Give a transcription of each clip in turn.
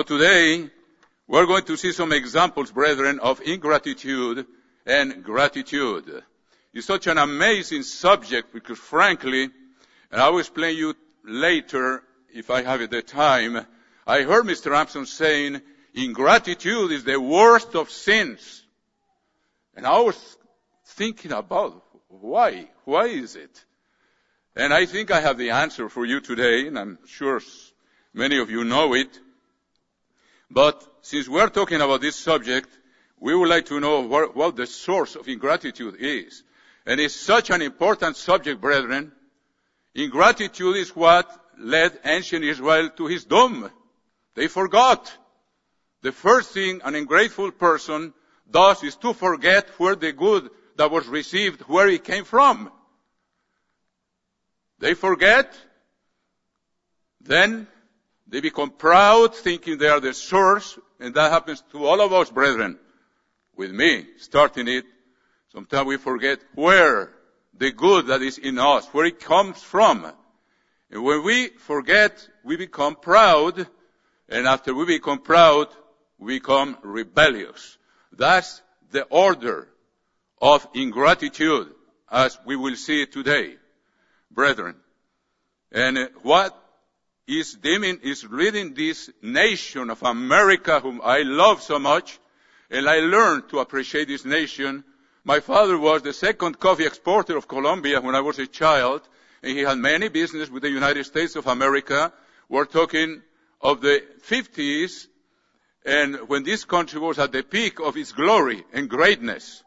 So today, we're going to see some examples, brethren, of ingratitude and gratitude. It's such an amazing subject because frankly, and I will explain you later if I have the time, I heard Mr. Armstrong saying ingratitude is the worst of sins. And I was thinking about why? Why is it? And I think I have the answer for you today, and I'm sure many of you know it. But since we're talking about this subject, we would like to know what, what the source of ingratitude is. And it's such an important subject, brethren. Ingratitude is what led ancient Israel to his doom. They forgot. The first thing an ungrateful person does is to forget where the good that was received, where it came from. They forget, then they become proud, thinking they are the source, and that happens to all of us, brethren. With me, starting it, sometimes we forget where the good that is in us, where it comes from. And when we forget, we become proud, and after we become proud, we become rebellious. That's the order of ingratitude, as we will see today, brethren. And uh, what is demon is leading this nation of America, whom I love so much, and I learned to appreciate this nation. My father was the second coffee exporter of Colombia when I was a child, and he had many business with the United States of America. We're talking of the 50s, and when this country was at the peak of its glory and greatness.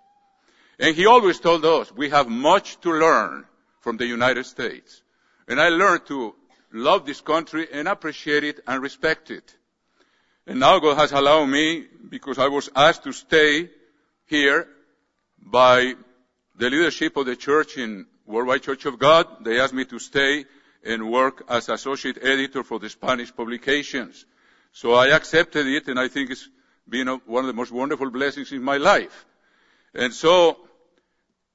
And he always told us, we have much to learn from the United States. And I learned to love this country and appreciate it and respect it. And now God has allowed me, because I was asked to stay here by the leadership of the church in Worldwide Church of God. They asked me to stay and work as associate editor for the Spanish publications. So I accepted it and I think it's been a, one of the most wonderful blessings in my life. And so,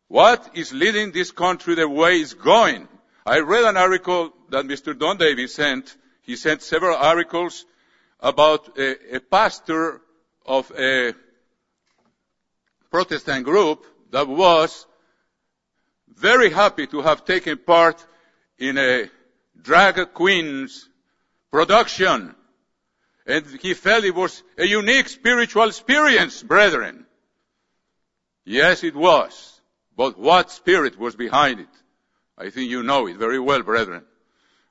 what is leading this country the way it's going? I read an article that Mr. Don Davis sent. He sent several articles about a, a pastor of a Protestant group that was very happy to have taken part in a drag queen's production. And he felt it was a unique spiritual experience, brethren. Yes, it was. But what spirit was behind it? I think you know it very well, brethren.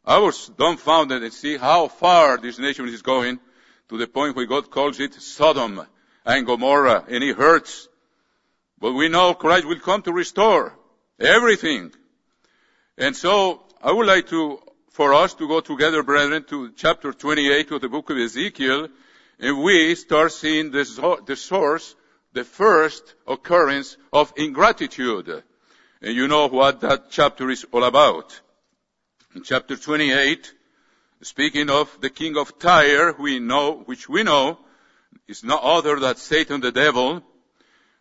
I was dumbfounded and see how far this nation is going to the point where God calls it Sodom and Gomorrah and it hurts. But we know Christ will come to restore everything. And so I would like to, for us to go together, brethren, to chapter 28 of the book of Ezekiel and we start seeing the, the source, the first occurrence of ingratitude. And you know what that chapter is all about. In chapter 28, speaking of the king of Tyre, we know, which we know is no other than Satan the devil,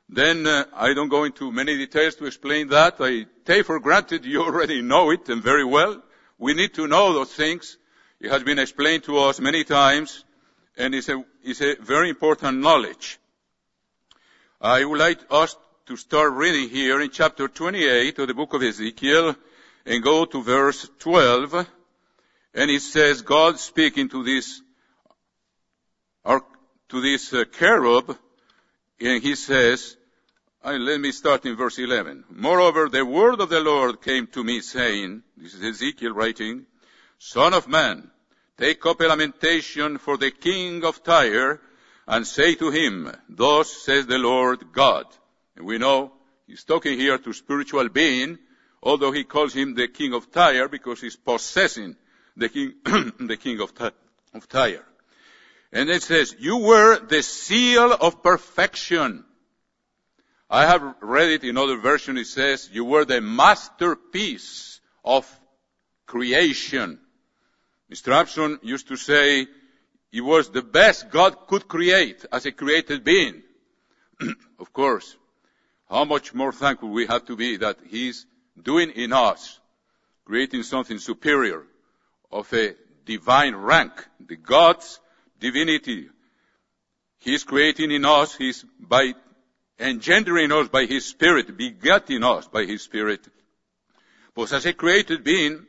then uh, I don't go into many details to explain that. I take for granted you already know it and very well. We need to know those things. It has been explained to us many times and it's a, it's a very important knowledge. I would like us to start reading here in chapter 28 of the book of Ezekiel and go to verse 12. And it says, God speaking to this, to this uh, cherub, and he says, let me start in verse 11. Moreover, the word of the Lord came to me saying, this is Ezekiel writing, Son of man, take up a lamentation for the king of Tyre, and say to him, Thus says the Lord God. And we know he's talking here to spiritual being, although he calls him the king of Tyre because he's possessing the king, the king of, of Tyre. And it says, you were the seal of perfection. I have read it in other versions. It says, you were the masterpiece of creation. Mr. Abson used to say, he was the best God could create as a created being. of course, how much more thankful we have to be that He's doing in us, creating something superior of a divine rank, the God's divinity. He's creating in us, He's by engendering us by His Spirit, begetting us by His Spirit. But as a created being,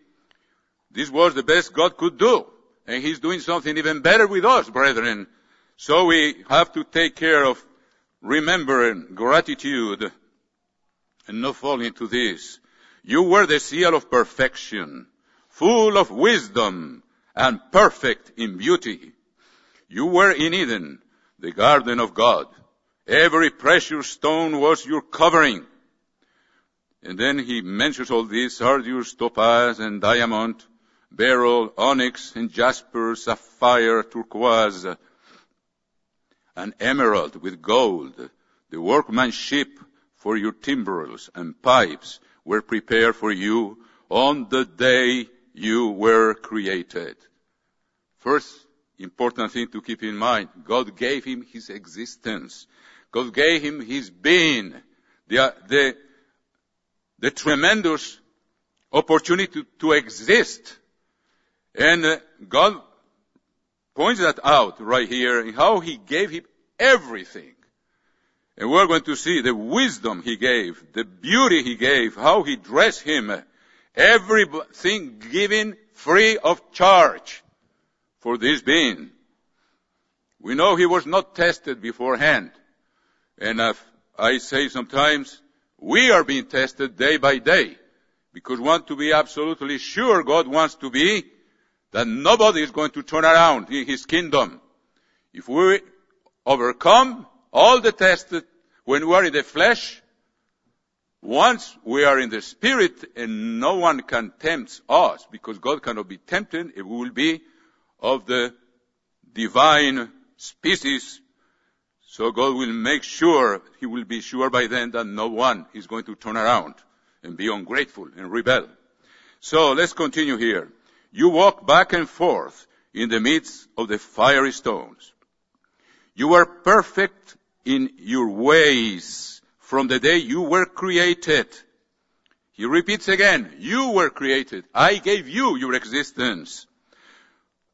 this was the best God could do. And He's doing something even better with us, brethren. So we have to take care of remembering gratitude and not fall into this. You were the seal of perfection, full of wisdom and perfect in beauty. You were in Eden, the garden of God. Every precious stone was your covering. And then he mentions all these, sardius, topaz, and diamond, beryl, onyx, and jasper, sapphire, turquoise, and emerald with gold. The workmanship for your timbrels and pipes were prepared for you on the day you were created. First important thing to keep in mind, God gave him his existence. God gave him his being, the, the, the tremendous opportunity to, to exist. And uh, God points that out right here in how he gave him everything. And we're going to see the wisdom he gave, the beauty he gave, how he dressed him, everything given free of charge for this being. We know he was not tested beforehand. And I say sometimes, we are being tested day by day because we want to be absolutely sure God wants to be that nobody is going to turn around in his kingdom. If we overcome all the tests when we are in the flesh, once we are in the spirit and no one can tempt us because God cannot be tempted, it will be of the divine species so God will make sure, He will be sure by then that no one is going to turn around and be ungrateful and rebel. So let's continue here. You walk back and forth in the midst of the fiery stones. You are perfect in your ways from the day you were created. He repeats again, you were created. I gave you your existence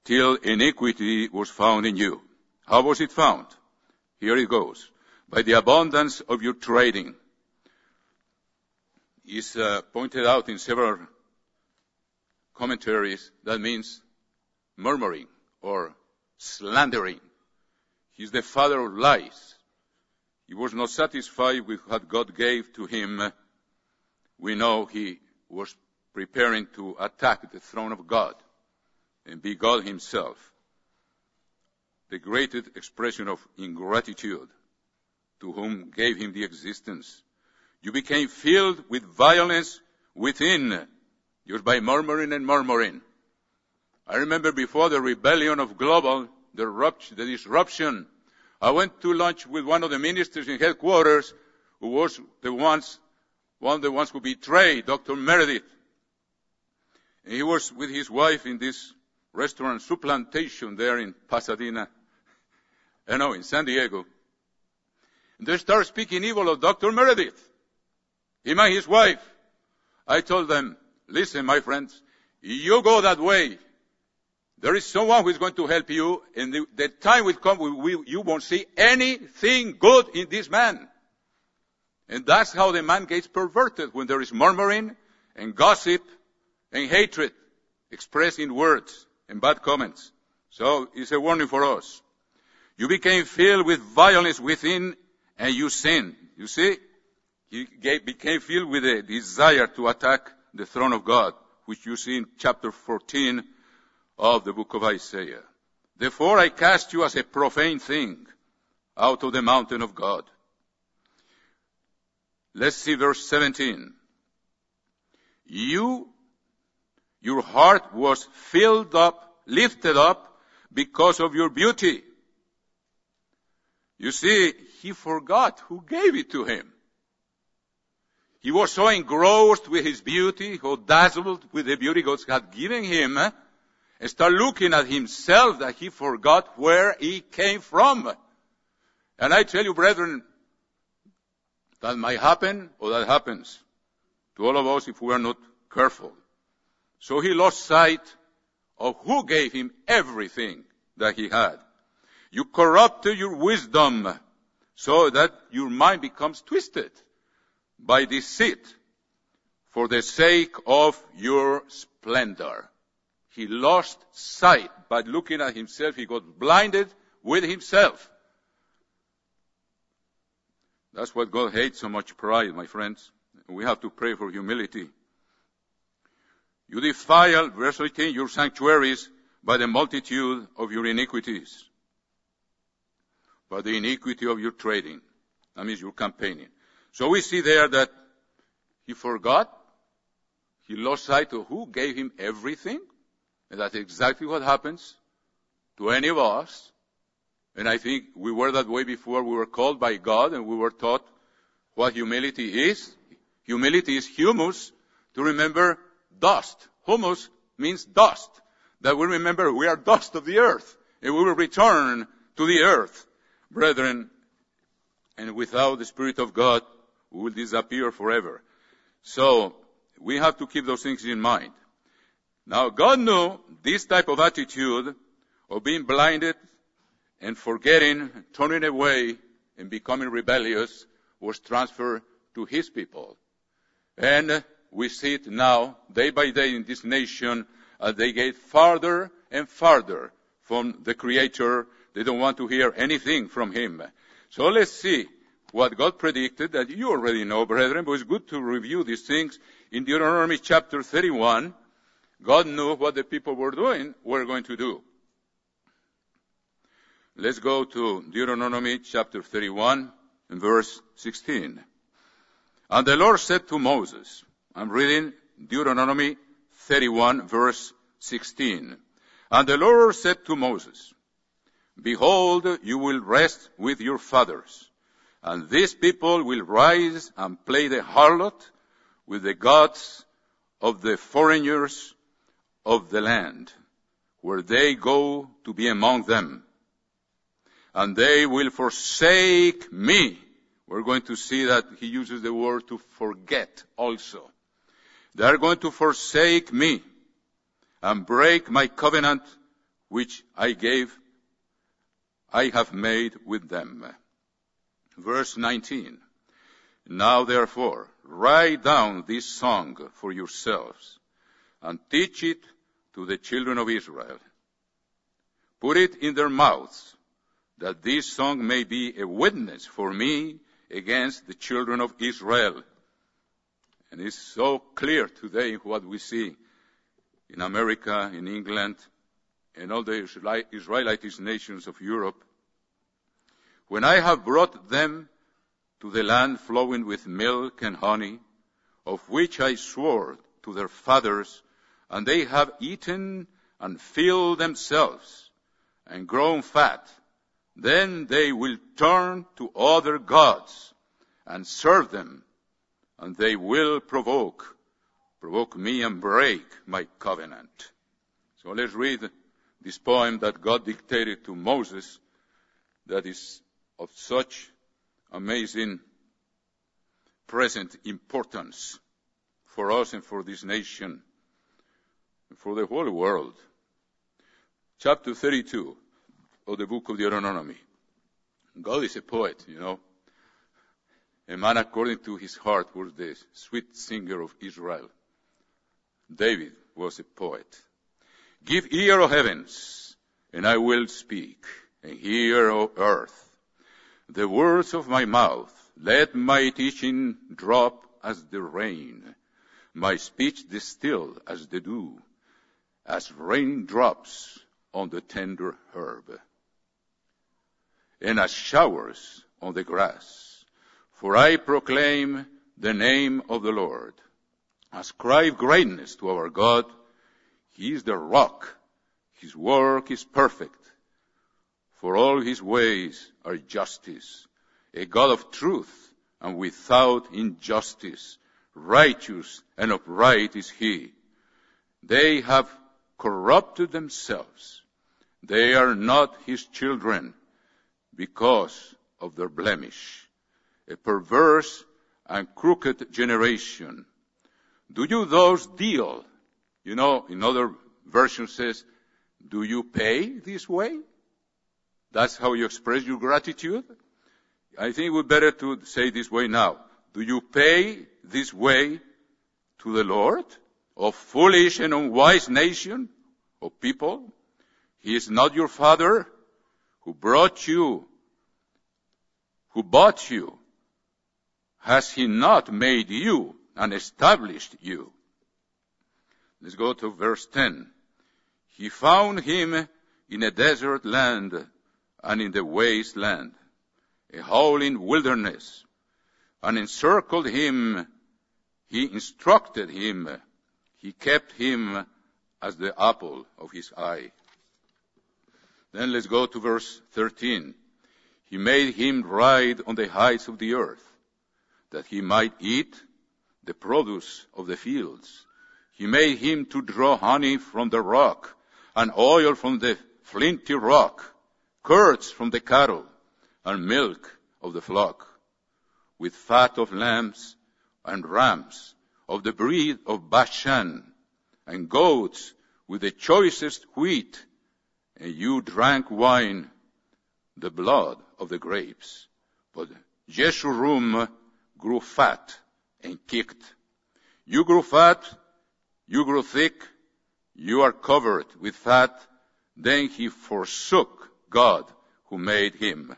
till iniquity was found in you. How was it found? Here it goes. By the abundance of your trading. Is uh, pointed out in several commentaries. That means murmuring or slandering. He's the father of lies. He was not satisfied with what God gave to him. We know he was preparing to attack the throne of God and be God himself the greatest expression of ingratitude to whom gave him the existence. You became filled with violence within, just by murmuring and murmuring. I remember before the rebellion of global, the, the disruption, I went to lunch with one of the ministers in headquarters who was the ones, one of the ones who betrayed Dr. Meredith. And he was with his wife in this restaurant supplantation there in Pasadena, eh, you know, in San Diego. And they start speaking evil of Dr. Meredith, him and his wife. I told them, listen, my friends, you go that way. There is someone who is going to help you, and the, the time will come we, we, you won't see anything good in this man. And that's how the man gets perverted when there is murmuring and gossip and hatred expressed in words and bad comments. So it's a warning for us. You became filled with violence within and you sinned. You see? You became filled with a desire to attack the throne of God, which you see in chapter 14 of the book of Isaiah. Therefore I cast you as a profane thing out of the mountain of God. Let's see verse 17. You, your heart was filled up, lifted up because of your beauty. You see, he forgot who gave it to him. He was so engrossed with his beauty, so dazzled with the beauty God had given him, eh, start looking at himself that he forgot where he came from. And I tell you, brethren, that might happen or that happens to all of us if we are not careful. So he lost sight of who gave him everything that he had. You corrupt your wisdom so that your mind becomes twisted by deceit for the sake of your splendor. He lost sight by looking at himself. He got blinded with himself. That's what God hates so much pride, my friends. We have to pray for humility. You defile, verse 18, your sanctuaries by the multitude of your iniquities, by the iniquity of your trading. That means your campaigning. So we see there that he forgot, he lost sight of who gave him everything, and that's exactly what happens to any of us. And I think we were that way before we were called by God and we were taught what humility is. Humility is humus to remember dust. Humus means dust. That we remember we are dust of the earth and we will return to the earth. Brethren, and without the Spirit of God, we will disappear forever. So, we have to keep those things in mind. Now, God knew this type of attitude of being blinded and forgetting, turning away, and becoming rebellious was transferred to His people. And we see it now, day by day in this nation, as they get farther and farther from the Creator. They don't want to hear anything from Him. So let's see what God predicted that you already know, brethren, but it's good to review these things. In Deuteronomy chapter 31, God knew what the people were doing, were going to do. Let's go to Deuteronomy chapter 31 and verse 16. And the Lord said to Moses, I'm reading Deuteronomy 31 verse 16. And the Lord said to Moses, Behold, you will rest with your fathers, and these people will rise and play the harlot with the gods of the foreigners of the land, where they go to be among them. And they will forsake me. We're going to see that he uses the word to forget also. They are going to forsake me and break my covenant which I gave, I have made with them. Verse 19. Now therefore, write down this song for yourselves and teach it to the children of Israel. Put it in their mouths that this song may be a witness for me against the children of Israel. And it's so clear today what we see in America, in England, and all the Israelite nations of Europe. When I have brought them to the land flowing with milk and honey, of which I swore to their fathers, and they have eaten and filled themselves and grown fat, then they will turn to other gods and serve them and they will provoke, provoke me and break my covenant. So let's read this poem that God dictated to Moses that is of such amazing present importance for us and for this nation for the whole world. Chapter 32 of the book of Deuteronomy. God is a poet, you know. A man according to his heart was the sweet singer of Israel. David was a poet. Give ear, O heavens, and I will speak, and hear, O earth, the words of my mouth. Let my teaching drop as the rain, my speech distill as the dew, as rain drops on the tender herb, and as showers on the grass. For I proclaim the name of the Lord. Ascribe greatness to our God. He is the rock. His work is perfect. For all his ways are justice. A God of truth and without injustice. Righteous and upright is he. They have corrupted themselves. They are not his children because of their blemish a perverse and crooked generation. Do you those deal? You know, in other versions says, do you pay this way? That's how you express your gratitude? I think it would be better to say this way now. Do you pay this way to the Lord? of foolish and unwise nation of people? He is not your father who brought you, who bought you. Has he not made you and established you? Let's go to verse 10. He found him in a desert land and in the waste land, a howling wilderness, and encircled him. He instructed him he kept him as the apple of his eye. Then let's go to verse 13. He made him ride on the heights of the earth, that he might eat the produce of the fields. He made him to draw honey from the rock, and oil from the flinty rock, curds from the cattle, and milk of the flock, with fat of lambs and rams of the breed of Bashan, and goats with the choicest wheat, and you drank wine, the blood of the grapes. But Jeshurun grew fat and kicked. You grew fat, you grew thick, you are covered with fat. Then he forsook God who made him.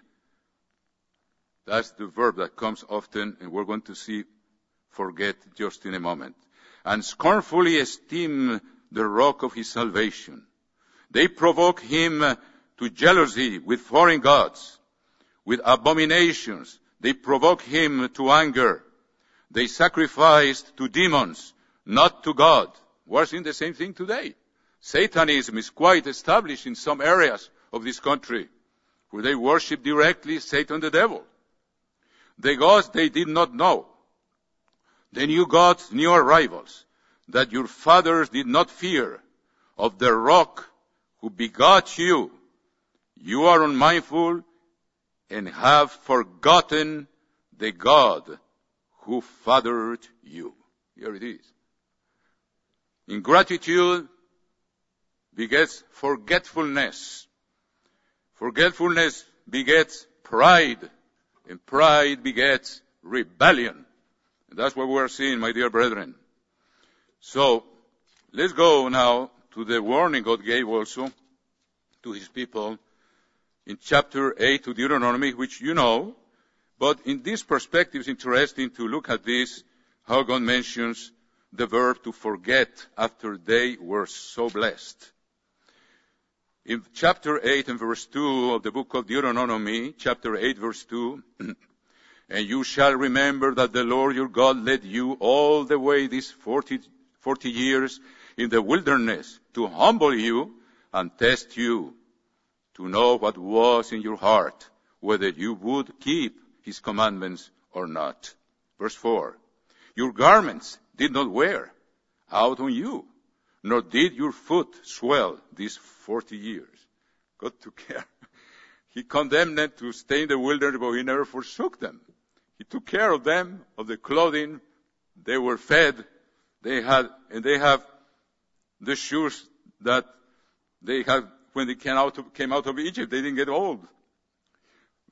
That's the verb that comes often, and we're going to see forget just in a moment, and scornfully esteem the rock of his salvation. They provoke him to jealousy with foreign gods, with abominations. They provoke him to anger. They sacrificed to demons, not to God. We're seeing the same thing today. Satanism is quite established in some areas of this country where they worship directly Satan the devil. The gods they did not know the new gods, new arrivals, that your fathers did not fear, of the rock who begot you. You are unmindful and have forgotten the God who fathered you. Here it is. Ingratitude begets forgetfulness. Forgetfulness begets pride, and pride begets rebellion. That's what we're seeing, my dear brethren. So, let's go now to the warning God gave also to his people in chapter 8 to Deuteronomy, which you know, but in this perspective it's interesting to look at this, how God mentions the verb to forget after they were so blessed. In chapter 8 and verse 2 of the book of Deuteronomy, chapter 8 verse 2, And you shall remember that the Lord your God led you all the way these 40, 40 years in the wilderness to humble you and test you to know what was in your heart, whether you would keep his commandments or not. Verse 4. Your garments did not wear out on you, nor did your foot swell these 40 years. God took care. He condemned them to stay in the wilderness, but he never forsook them. He took care of them, of the clothing. They were fed. They had, and they have the shoes that they had when they came out of, came out of Egypt. They didn't get old.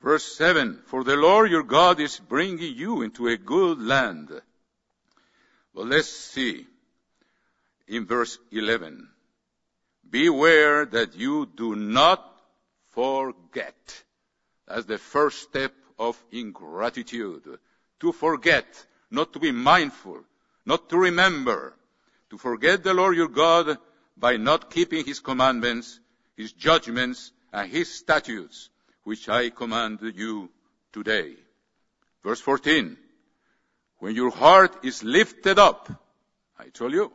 Verse 7, For the Lord your God is bringing you into a good land. Well, let's see in verse 11. Beware that you do not forget. That's the first step of ingratitude. To forget, not to be mindful, not to remember, to forget the Lord your God by not keeping his commandments, his judgments, and his statutes, which I command you today. Verse 14. When your heart is lifted up, I told you,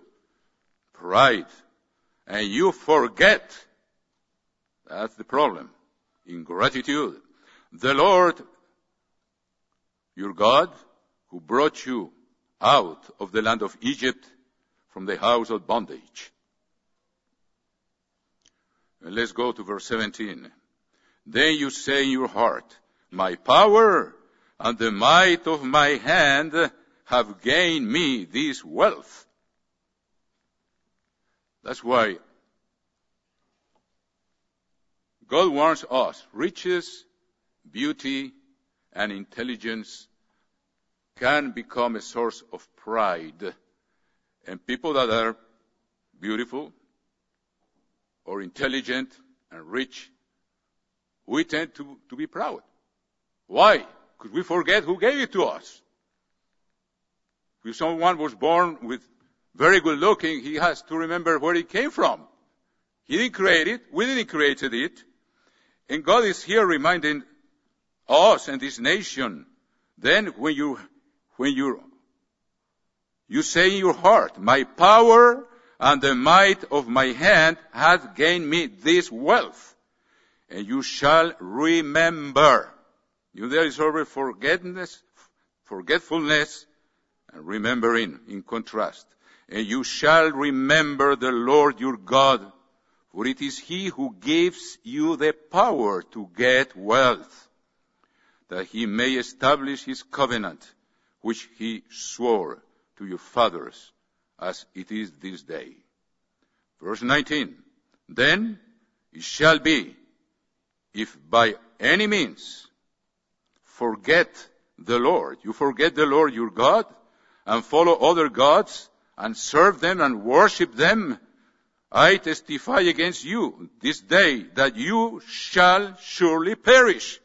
pride, and you forget, that's the problem, ingratitude. The Lord your God, who brought you out of the land of Egypt from the house of bondage. And let's go to verse 17. Then you say in your heart, my power and the might of my hand have gained me this wealth. That's why God warns us riches, beauty, and intelligence can become a source of pride. And people that are beautiful or intelligent and rich, we tend to, to be proud. Why? Could we forget who gave it to us? If someone was born with very good looking, he has to remember where he came from. He didn't create it. We didn't create it. And God is here reminding us and this nation. Then when you, when you, you say in your heart, my power and the might of my hand hath gained me this wealth. And you shall remember. You there is already forgetfulness, forgetfulness, and remembering in contrast. And you shall remember the Lord your God, for it is he who gives you the power to get wealth, that he may establish his covenant, which he swore to your fathers, as it is this day. Verse 19. Then it shall be, if by any means forget the Lord, you forget the Lord your God, and follow other gods, and serve them and worship them, I testify against you this day that you shall surely perish.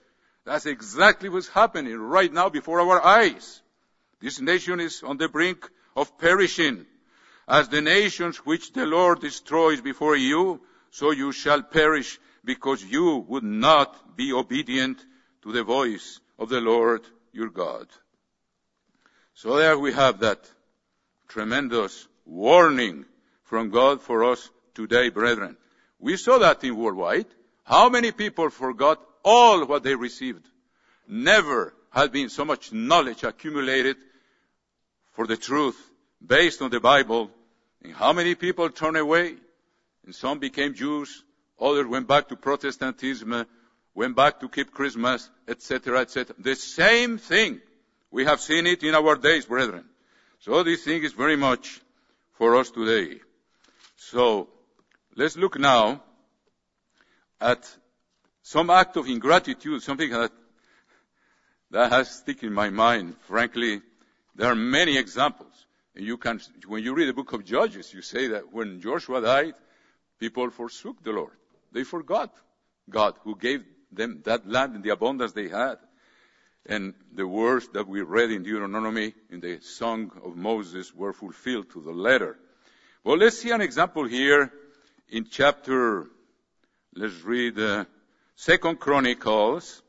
That's exactly what's happening right now before our eyes. This nation is on the brink of perishing. As the nations which the Lord destroys before you, so you shall perish because you would not be obedient to the voice of the Lord your God. So there we have that tremendous warning from God for us today, brethren. We saw that in worldwide. How many people forgot all what they received? Never had been so much knowledge accumulated for the truth based on the Bible. And how many people turned away? And some became Jews, others went back to Protestantism, went back to keep Christmas, etc., etc. The same thing. We have seen it in our days, brethren. So this thing is very much for us today. So let's look now at some act of ingratitude, something that that has stuck in my mind. Frankly, there are many examples. And you can, when you read the book of Judges, you say that when Joshua died, people forsook the Lord. They forgot God who gave them that land in the abundance they had. And the words that we read in Deuteronomy in the Song of Moses were fulfilled to the letter. Well, let's see an example here in chapter, let's read uh, Second Chronicles,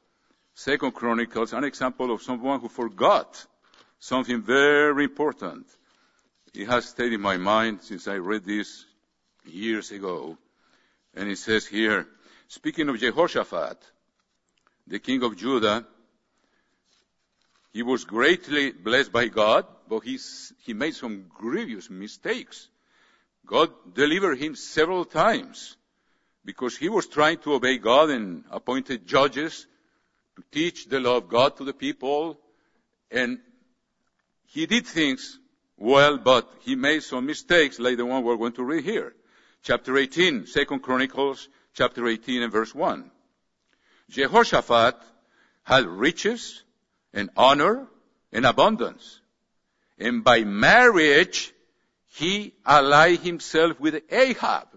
Second Chronicles, an example of someone who forgot something very important. It has stayed in my mind since I read this years ago. And it says here, speaking of Jehoshaphat, the king of Judah, he was greatly blessed by God, but he, he made some grievous mistakes. God delivered him several times because he was trying to obey God and appointed judges to teach the law of God to the people. And he did things well, but he made some mistakes like the one we're going to read here. Chapter 18, Second Chronicles, chapter 18 and verse 1. Jehoshaphat had riches and honor and abundance. And by marriage, he allied himself with Ahab.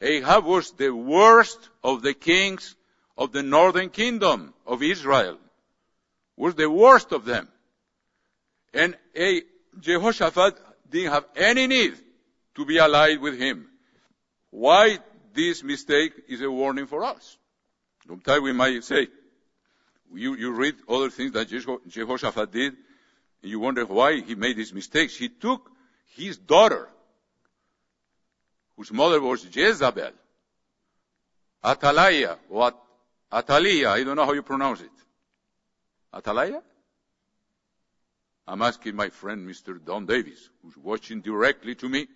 Ahab was the worst of the kings of the northern kingdom of Israel. Was the worst of them. And a Jehoshaphat didn't have any need to be allied with him. Why this mistake is a warning for us. Sometimes we might say, you, you read other things that Jehoshaphat did, and you wonder why he made these mistakes. He took his daughter, whose mother was Jezebel, Atalaya, or Atalia, I don't know how you pronounce it. Atalaya? I'm asking my friend Mr. Don Davis, who's watching directly to me.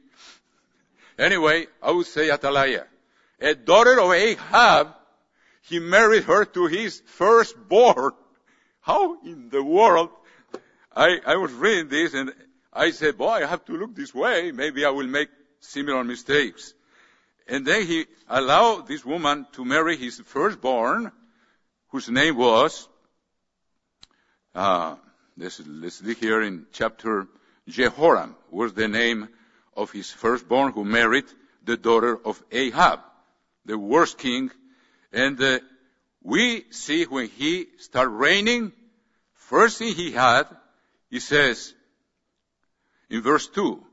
Anyway, I would say Atalaya. A daughter of Ahab he married her to his firstborn. How in the world? I, I was reading this and I said, boy, I have to look this way. Maybe I will make similar mistakes. And then he allowed this woman to marry his firstborn, whose name was, uh, let's look here in chapter Jehoram was the name of his firstborn who married the daughter of Ahab, the worst king. And uh, we see when he started reigning, first thing he had, he says in verse 2,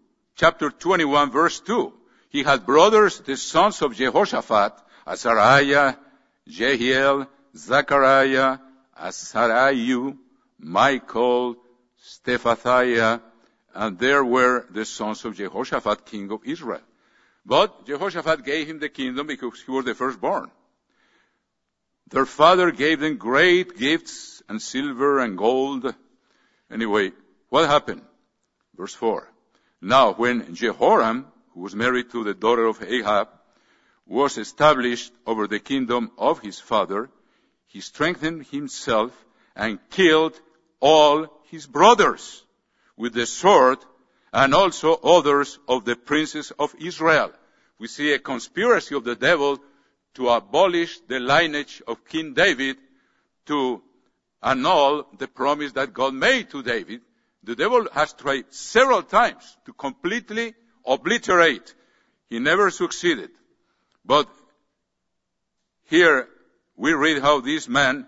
chapter 21 verse 2, he had brothers, the sons of Jehoshaphat, Azariah, Jehiel, Zechariah, Azariah, Michael, Shephatiah, and there were the sons of Jehoshaphat, king of Israel. But Jehoshaphat gave him the kingdom because he was the firstborn. Their father gave them great gifts and silver and gold. Anyway, what happened? Verse 4. Now, when Jehoram, who was married to the daughter of Ahab, was established over the kingdom of his father, he strengthened himself and killed all his brothers with the sword and also others of the princes of Israel. We see a conspiracy of the devil to abolish the lineage of King David to annul the promise that God made to David. The devil has tried several times to completely obliterate. He never succeeded. But here we read how this man,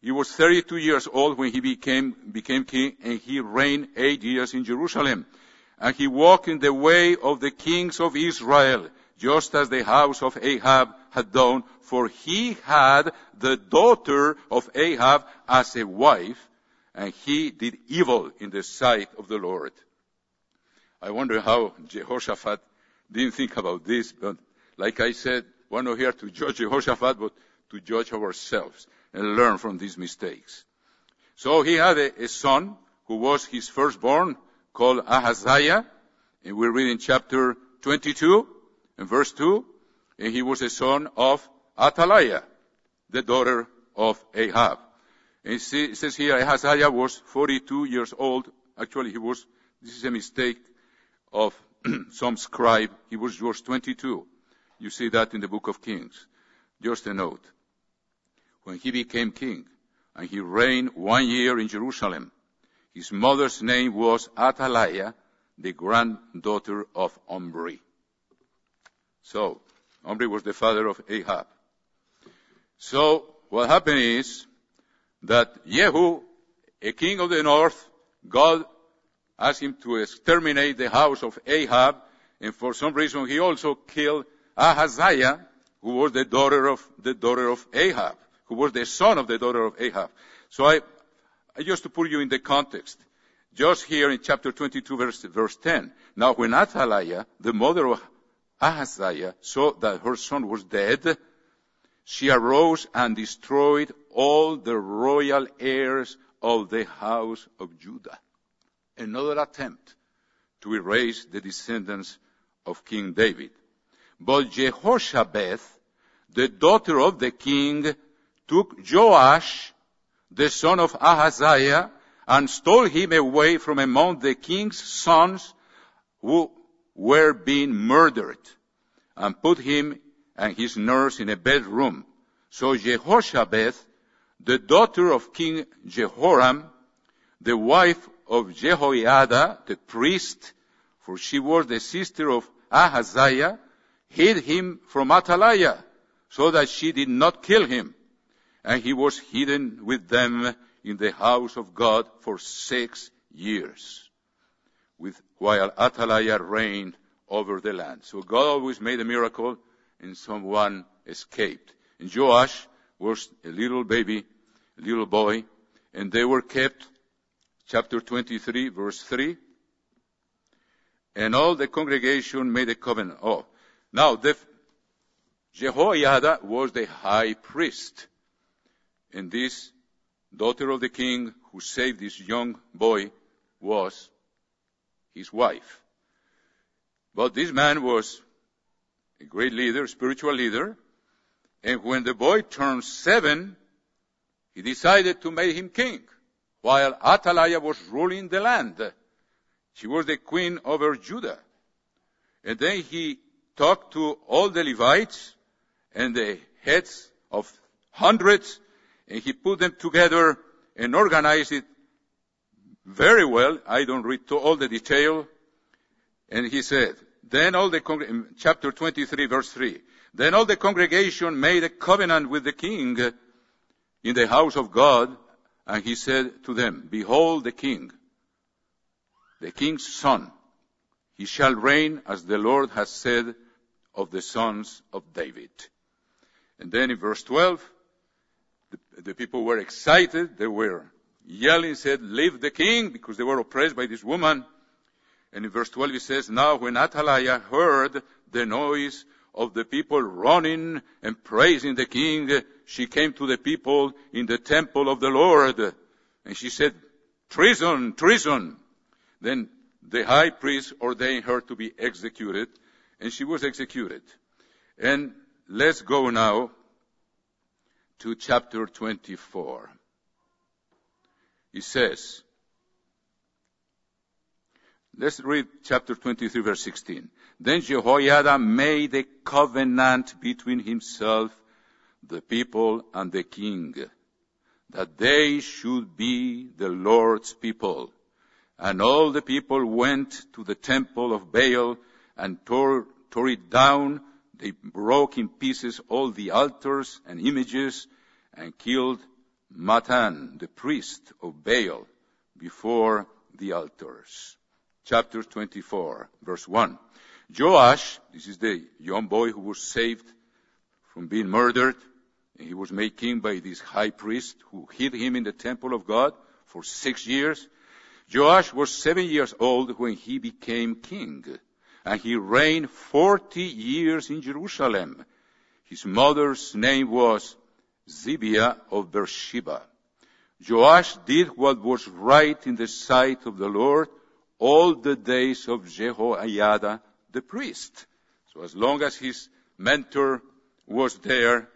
he was 32 years old when he became, became king and he reigned eight years in Jerusalem. And he walked in the way of the kings of Israel, just as the house of Ahab had done, for he had the daughter of Ahab as a wife, and he did evil in the sight of the Lord. I wonder how Jehoshaphat didn't think about this, but like I said, we're not here to judge Jehoshaphat, but to judge ourselves and learn from these mistakes. So he had a, a son who was his firstborn called Ahaziah, and we read in chapter 22 and verse 2, and he was a son of Athaliah, the daughter of Ahab. And it says here Ahaziah was 42 years old. Actually, he was, this is a mistake of some scribe. He was just 22. You see that in the book of Kings. Just a note. When he became king, and he reigned one year in Jerusalem, his mother's name was Athaliah, the granddaughter of Omri. So, Omri was the father of Ahab. So, what happened is that Jehu, a king of the north, God asked him to exterminate the house of Ahab, and for some reason he also killed Ahaziah, who was the daughter of the daughter of Ahab, who was the son of the daughter of Ahab. So I, just to put you in the context, just here in chapter 22 verse, verse 10. Now when Athaliah, the mother of Ahaziah, saw that her son was dead, she arose and destroyed all the royal heirs of the house of Judah. Another attempt to erase the descendants of King David. But Jehoshabeth, the daughter of the king, took Joash, the son of Ahaziah, and stole him away from among the king's sons who were being murdered, and put him and his nurse in a bedroom. So Jehoshabeth, the daughter of King Jehoram, the wife of Jehoiada, the priest, for she was the sister of Ahaziah, hid him from Athaliah, so that she did not kill him. And he was hidden with them in the house of God for six years, with, while Athaliah reigned over the land. So God always made a miracle and someone escaped. And Joash was a little baby, a little boy, and they were kept, chapter 23, verse 3, and all the congregation made a covenant. Oh, now the, Jehoiada was the high priest, and this daughter of the king who saved this young boy was his wife. But this man was a great leader, spiritual leader, and when the boy turned seven, he decided to make him king, while Athaliah was ruling the land. She was the queen over Judah. And then he talked to all the Levites and the heads of hundreds, and he put them together and organized it very well. I don't read all the detail. And he said, then all the, chapter 23 verse 3, then all the congregation made a covenant with the king in the house of God, and he said to them, behold the king, the king's son, he shall reign as the Lord has said of the sons of David. And then in verse 12, the, the people were excited, they were yelling, said, leave the king, because they were oppressed by this woman. And in verse 12 it says, Now when Athaliah heard the noise of the people running and praising the king, she came to the people in the temple of the Lord. And she said, treason, treason. Then the high priest ordained her to be executed, and she was executed. And let's go now to chapter 24. He says, let's read chapter 23 verse 16. Then Jehoiada made a covenant between himself, the people, and the king, that they should be the Lord's people. And all the people went to the temple of Baal and tore, tore it down. They broke in pieces all the altars and images and killed Mattan, the priest of Baal, before the altars. Chapter 24, verse 1. Joash, this is the young boy who was saved from being murdered, and he was made king by this high priest who hid him in the temple of God for six years. Joash was seven years old when he became king, and he reigned forty years in Jerusalem. His mother's name was Zibiah of Beersheba. Joash did what was right in the sight of the Lord all the days of Jehoiada the priest. So as long as his mentor was there,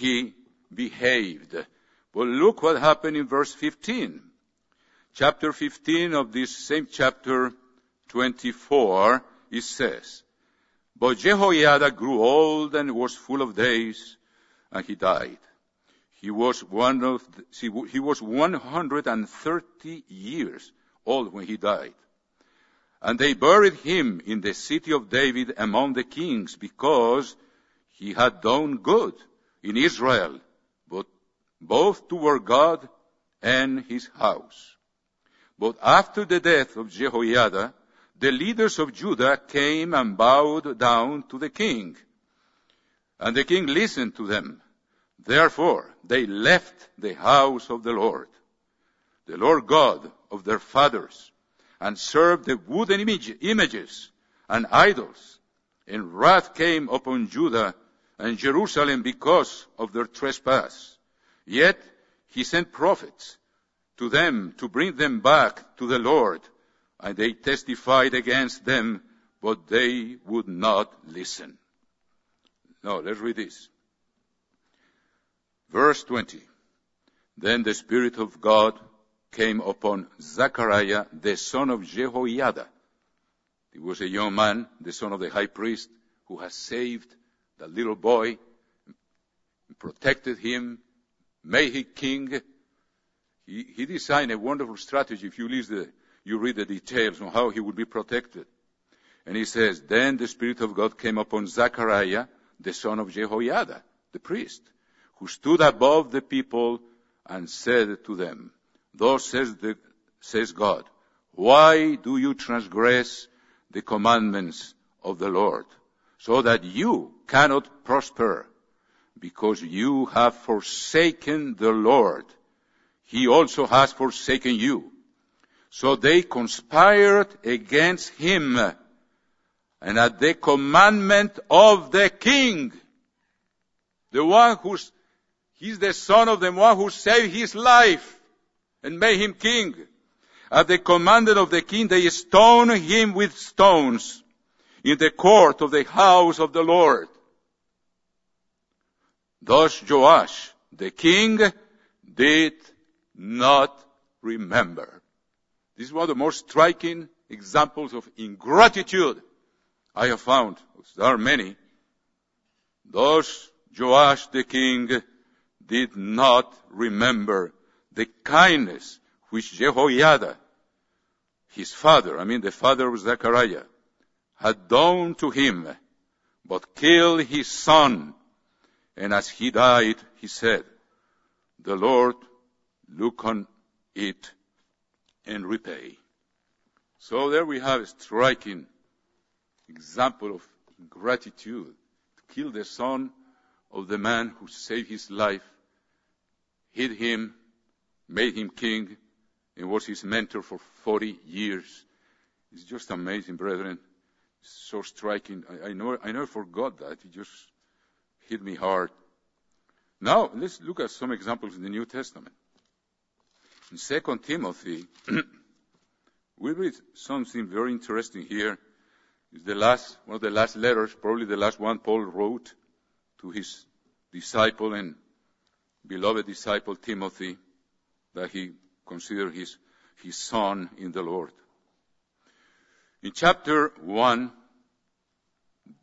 he behaved. But look what happened in verse 15. Chapter 15 of this same chapter 24, it says, But Jehoiada grew old and was full of days, and he died. He was one of, the, he was 130 years old when he died. And they buried him in the city of David among the kings because he had done good in Israel, but both toward God and his house. But after the death of Jehoiada, the leaders of Judah came and bowed down to the king. And the king listened to them. Therefore, they left the house of the Lord, the Lord God of their fathers, and served the wooden image, images and idols. And wrath came upon Judah and Jerusalem because of their trespass. Yet he sent prophets to them to bring them back to the Lord, and they testified against them, but they would not listen. Now, let's read this. Verse 20. Then the Spirit of God came upon Zechariah, the son of Jehoiada. He was a young man, the son of the high priest, who has saved the little boy, protected him, made him king. He, he designed a wonderful strategy. If you the, you read the details on how he would be protected. And he says, Then the Spirit of God came upon Zechariah, the son of Jehoiada, the priest who stood above the people and said to them, Thus says, the, says God, why do you transgress the commandments of the Lord, so that you cannot prosper? Because you have forsaken the Lord. He also has forsaken you. So they conspired against him, and at the commandment of the king, the one who's He's the son of the one who saved his life and made him king. At the command of the king, they stoned him with stones in the court of the house of the Lord. Thus Joash, the king, did not remember. This is one of the most striking examples of ingratitude I have found, there are many, those Joash the king did not remember the kindness which Jehoiada, his father, I mean the father of Zechariah, had done to him, but killed his son. And as he died, he said, the Lord look on it and repay. So there we have a striking example of gratitude. To kill the son of the man who saved his life, hid him, made him king, and was his mentor for 40 years. It's just amazing, brethren. So striking. I, I, know, I never forgot that. It just hit me hard. Now, let's look at some examples in the New Testament. In 2 Timothy, we read something very interesting here. It's the last, one of the last letters, probably the last one Paul wrote to his disciple and beloved disciple Timothy that he considered his, his son in the Lord. In chapter 1,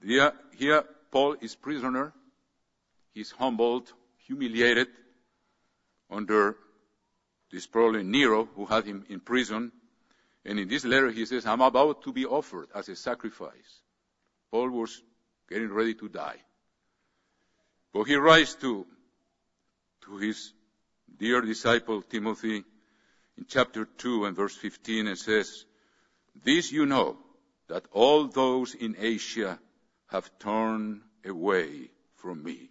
here, here Paul is prisoner. He's humbled, humiliated under this probably Nero who had him in prison. And in this letter he says, I'm about to be offered as a sacrifice. Paul was getting ready to die. But he writes to, to his dear disciple Timothy in chapter 2 and verse 15 and says, This you know, that all those in Asia have turned away from me,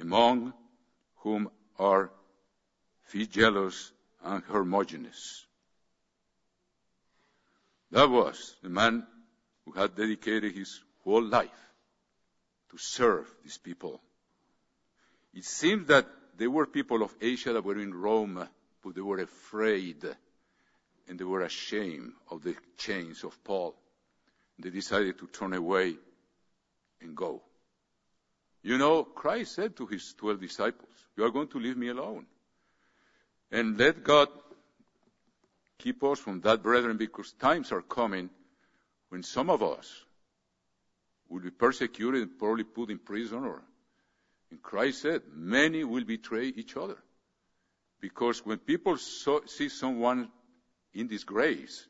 among whom are Phygelus and Hermogenes. That was the man who had dedicated his whole life to serve these people. It seems that there were people of Asia that were in Rome, but they were afraid and they were ashamed of the chains of Paul. They decided to turn away and go. You know, Christ said to his twelve disciples, You are going to leave me alone. And let God keep us from that, brethren, because times are coming when some of us will be persecuted and probably put in prison or and Christ said, many will betray each other. Because when people see someone in disgrace,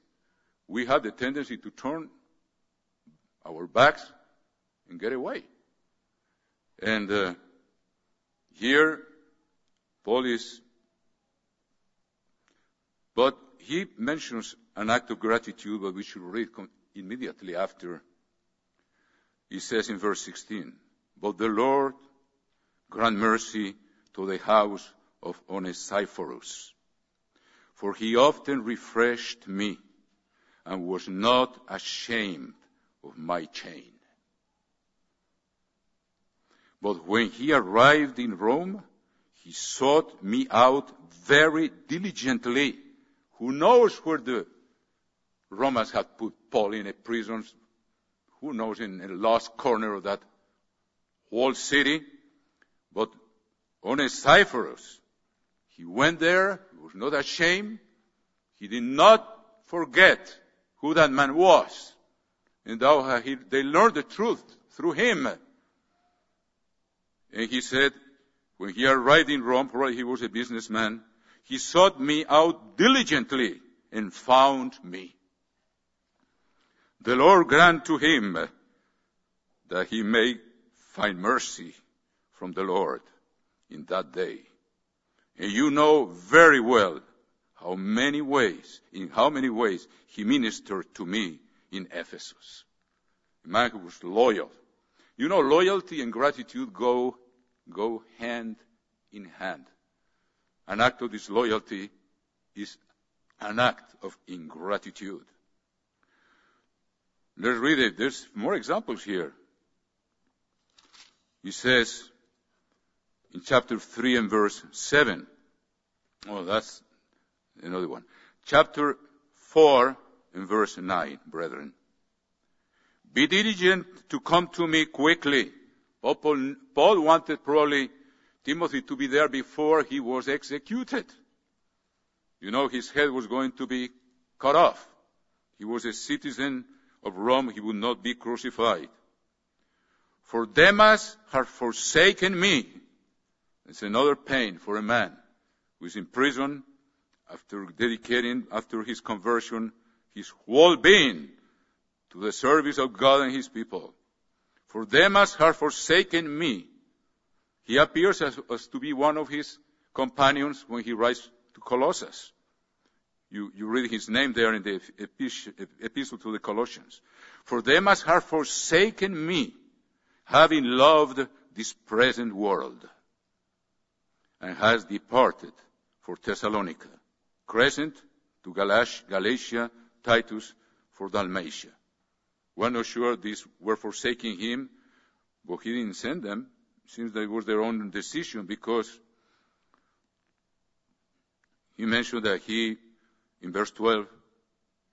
we have the tendency to turn our backs and get away. And uh, here, Paul is but he mentions an act of gratitude that we should read immediately after. He says in verse 16, But the Lord grant mercy to the house of Onesiphorus, for he often refreshed me and was not ashamed of my chain. But when he arrived in Rome, he sought me out very diligently who knows where the Romans had put Paul in a prison? Who knows in a lost corner of that whole city? But Onesiphorus, he went there, he was not ashamed, he did not forget who that man was. And they learned the truth through him. And he said, when he arrived in Rome, probably he was a businessman, he sought me out diligently and found me. The Lord grant to him that he may find mercy from the Lord in that day. And you know very well how many ways, in how many ways he ministered to me in Ephesus. A man who was loyal. You know, loyalty and gratitude go, go hand in hand. An act of disloyalty is an act of ingratitude. Let's read it. There's more examples here. He says in chapter 3 and verse 7. Oh, that's another one. Chapter 4 and verse 9, brethren. Be diligent to come to me quickly. Oh, Paul, Paul wanted probably Timothy to be there before he was executed. You know, his head was going to be cut off. He was a citizen of Rome, he would not be crucified. For Demas has forsaken me. It's another pain for a man who is in prison after dedicating, after his conversion, his whole being to the service of God and his people. For Demas has forsaken me. He appears as, as to be one of his companions when he writes to Colossus. You, you read his name there in the epistle to the Colossians. For Demas has forsaken me, having loved this present world, and has departed for Thessalonica. Crescens to Galatia, Titus for Dalmatia. We're not sure these were forsaking him, but he didn't send them. Seems that it was their own decision because he mentioned that he, in verse 12,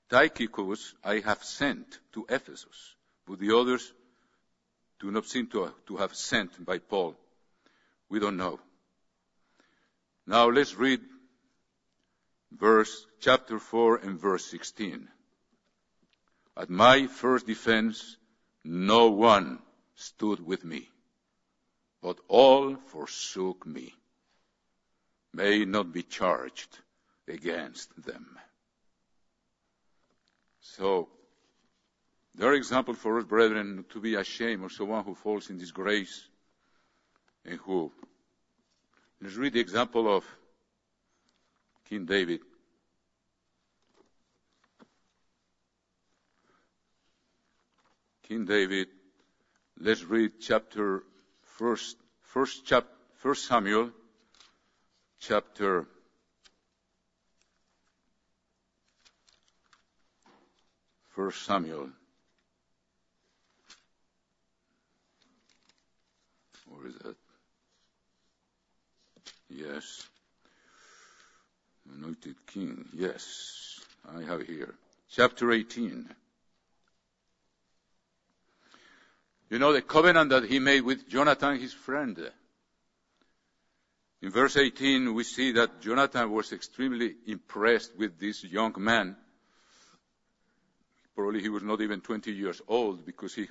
Tychicus I have sent to Ephesus, but the others do not seem to have sent by Paul. We don't know. Now let's read verse chapter 4 and verse 16. At my first defense, no one stood with me, but all forsook me. May not be charged against them. So, there are examples for us, brethren, to be ashamed of someone who falls in disgrace and who. Let's read the example of King David. King David, let's read chapter first, first chap, first Samuel, chapter First Samuel. Where is that? Yes. Anointed King. Yes. I have here. Chapter 18. You know the covenant that he made with Jonathan, his friend. In verse 18, we see that Jonathan was extremely impressed with this young man. Probably he was not even 20 years old because he,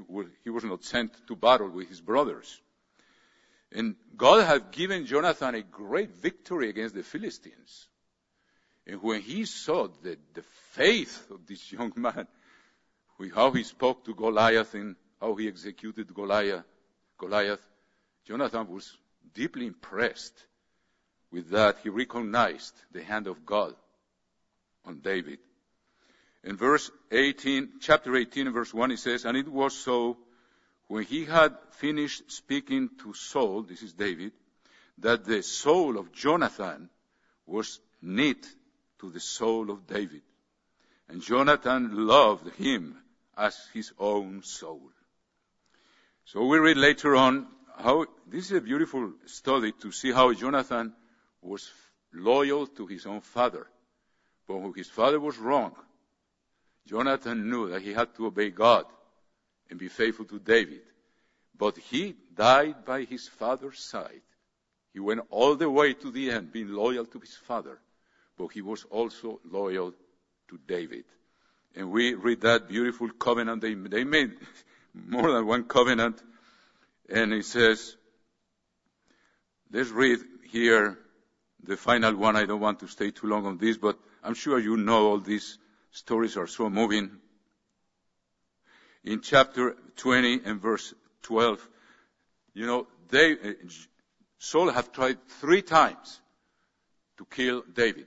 was not sent to battle with his brothers. And God had given Jonathan a great victory against the Philistines. And when he saw the, the faith of this young man, how he spoke to Goliath and how he executed Goliath, Goliath, Jonathan was deeply impressed with that. He recognized the hand of God on David. In verse 18, chapter 18, verse 1, he says, And it was so when he had finished speaking to Saul, this is David, that the soul of Jonathan was knit to the soul of David. And Jonathan loved him as his own soul. So we read later on how this is a beautiful study to see how Jonathan was loyal to his own father. But when his father was wrong, Jonathan knew that he had to obey God and be faithful to David. But he died by his father's side. He went all the way to the end, being loyal to his father. But he was also loyal to David. And we read that beautiful covenant they, they made more than one covenant. And it says, let's read here the final one. I don't want to stay too long on this, but I'm sure you know all these stories are so moving. In chapter 20 and verse 12, you know, they, uh, Saul have tried three times to kill David,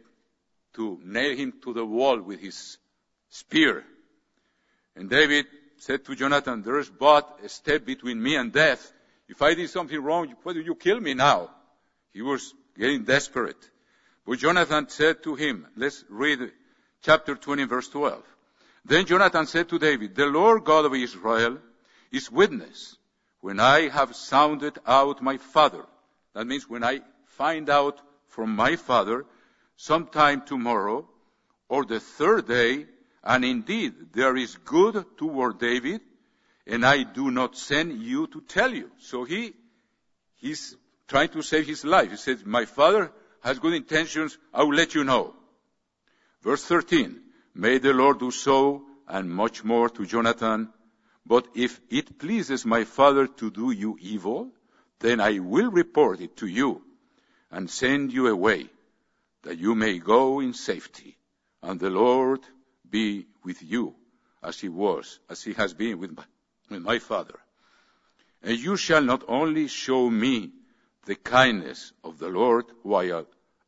to nail him to the wall with his spear. And David said to Jonathan, there is but a step between me and death. If I did something wrong, why do you kill me now? He was getting desperate. But Jonathan said to him, let's read chapter 20 verse 12. Then Jonathan said to David, the Lord God of Israel is witness when I have sounded out my father. That means when I find out from my father sometime tomorrow or the third day and indeed, there is good toward David, and I do not send you to tell you. So he, he's trying to save his life. He says, my father has good intentions. I will let you know. Verse 13. May the Lord do so and much more to Jonathan. But if it pleases my father to do you evil, then I will report it to you and send you away, that you may go in safety, and the Lord be with you, as he was, as he has been with my, with my father. And you shall not only show me the kindness of the Lord while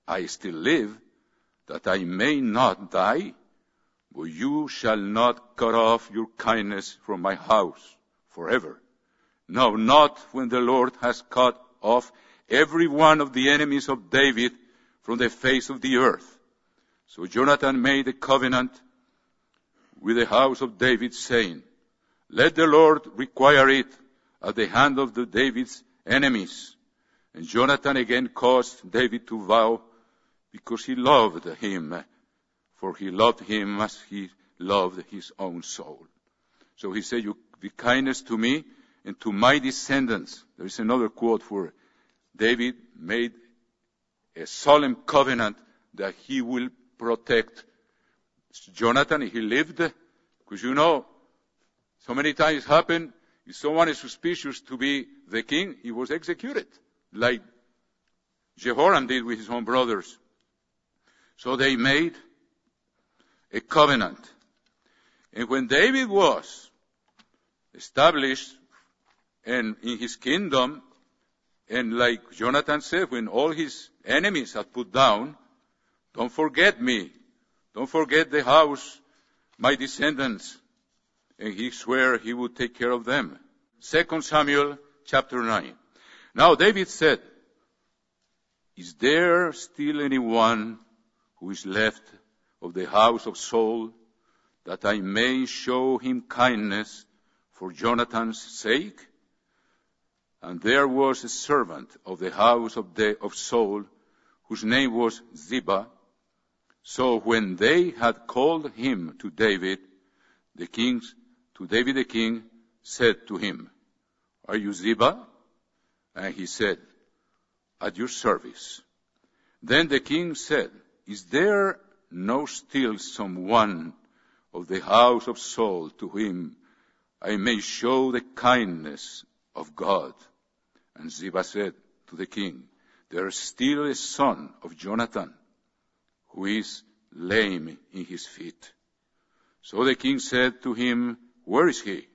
I still live, that I may not die, but you shall not cut off your kindness from my house forever. No, not when the Lord has cut off every one of the enemies of David from the face of the earth. So Jonathan made a covenant with the house of David saying, let the Lord require it at the hand of the David's enemies. And Jonathan again caused David to vow because he loved him, for he loved him as he loved his own soul. So he said, you be kindness to me and to my descendants. There is another quote for David made a solemn covenant that he will protect Jonathan. He lived, because you know, so many times happened, if someone is suspicious to be the king, he was executed, like Jehoram did with his own brothers. So they made a covenant. And when David was established and in his kingdom, and like Jonathan said, when all his enemies had put down, don't forget me. Don't forget the house, my descendants. And he swore he would take care of them. Second Samuel chapter 9. Now David said, is there still anyone who is left of the house of Saul that I may show him kindness for Jonathan's sake? And there was a servant of the house of, the, of Saul, whose name was Ziba. So when they had called him to David, the king, to David the king, said to him, Are you Ziba? And he said, At your service. Then the king said, Is there no still someone of the house of Saul to whom I may show the kindness of God. And Ziba said to the king, there is still a son of Jonathan who is lame in his feet. So the king said to him, where is he?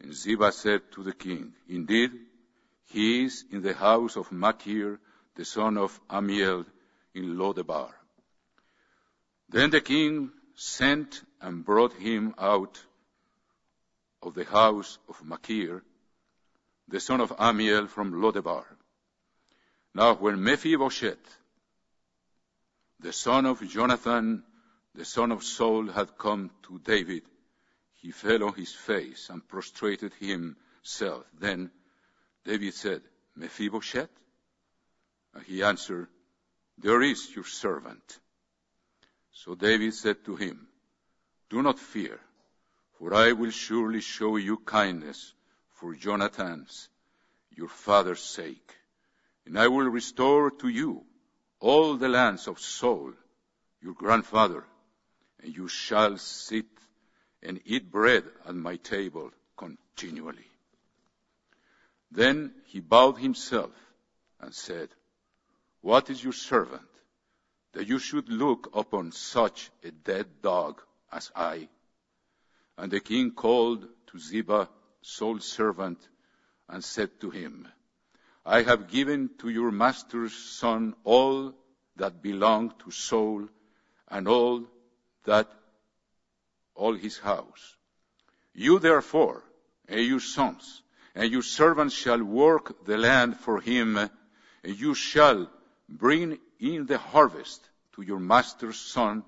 And Ziba said to the king, indeed, he is in the house of Machir, the son of Amiel in Lodebar. Then the king sent and brought him out of the house of Machir, the son of Amiel from Lodebar. Now when Mephibosheth, the son of Jonathan, the son of Saul, had come to David, he fell on his face and prostrated himself. Then David said, Mephibosheth? And he answered, There is your servant. So David said to him, Do not fear, for I will surely show you kindness for Jonathan's, your father's sake. And I will restore to you all the lands of Saul, your grandfather, and you shall sit and eat bread at my table continually. Then he bowed himself and said, What is your servant that you should look upon such a dead dog as I? And the king called to Ziba Saul's servant, and said to him, I have given to your master's son all that belonged to Saul and all that, all his house. You therefore, and your sons, and your servants shall work the land for him, and you shall bring in the harvest to your master's son,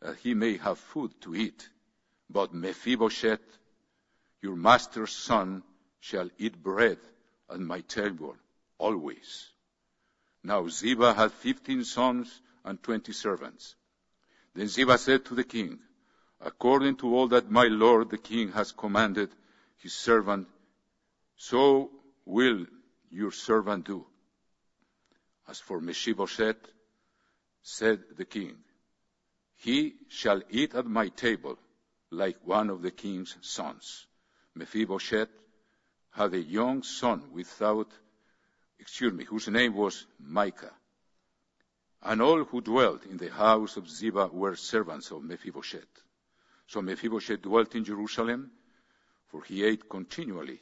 that he may have food to eat. But Mephibosheth, your master's son shall eat bread at my table always. Now Ziba had fifteen sons and twenty servants. Then Ziba said to the king, according to all that my lord the king has commanded his servant, so will your servant do. As for Mephibosheth, said the king, he shall eat at my table like one of the king's sons. Mephibosheth had a young son without, excuse me, whose name was Micah. And all who dwelt in the house of Ziba were servants of Mephibosheth. So Mephibosheth dwelt in Jerusalem, for he ate continually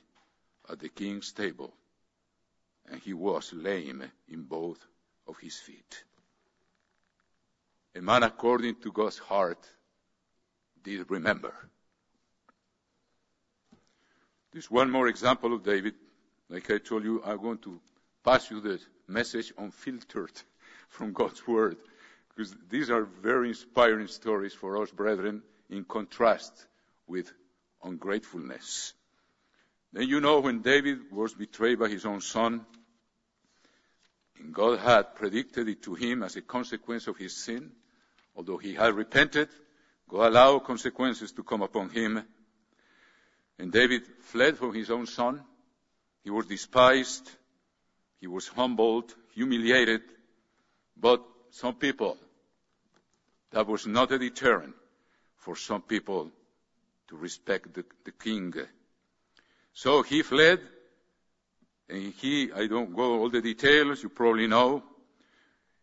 at the king's table, and he was lame in both of his feet. A man according to God's heart did remember. This one more example of David. Like I told you, I'm going to pass you the message unfiltered from God's Word, because these are very inspiring stories for us, brethren, in contrast with ungratefulness. Then you know when David was betrayed by his own son, God had predicted it to him as a consequence of his sin, although he had repented, God allowed consequences to come upon him. And David fled from his own son. He was despised. He was humbled, humiliated. But some people, that was not a deterrent for some people to respect the, the king. So he fled, and he, I don't go all the details, you probably know.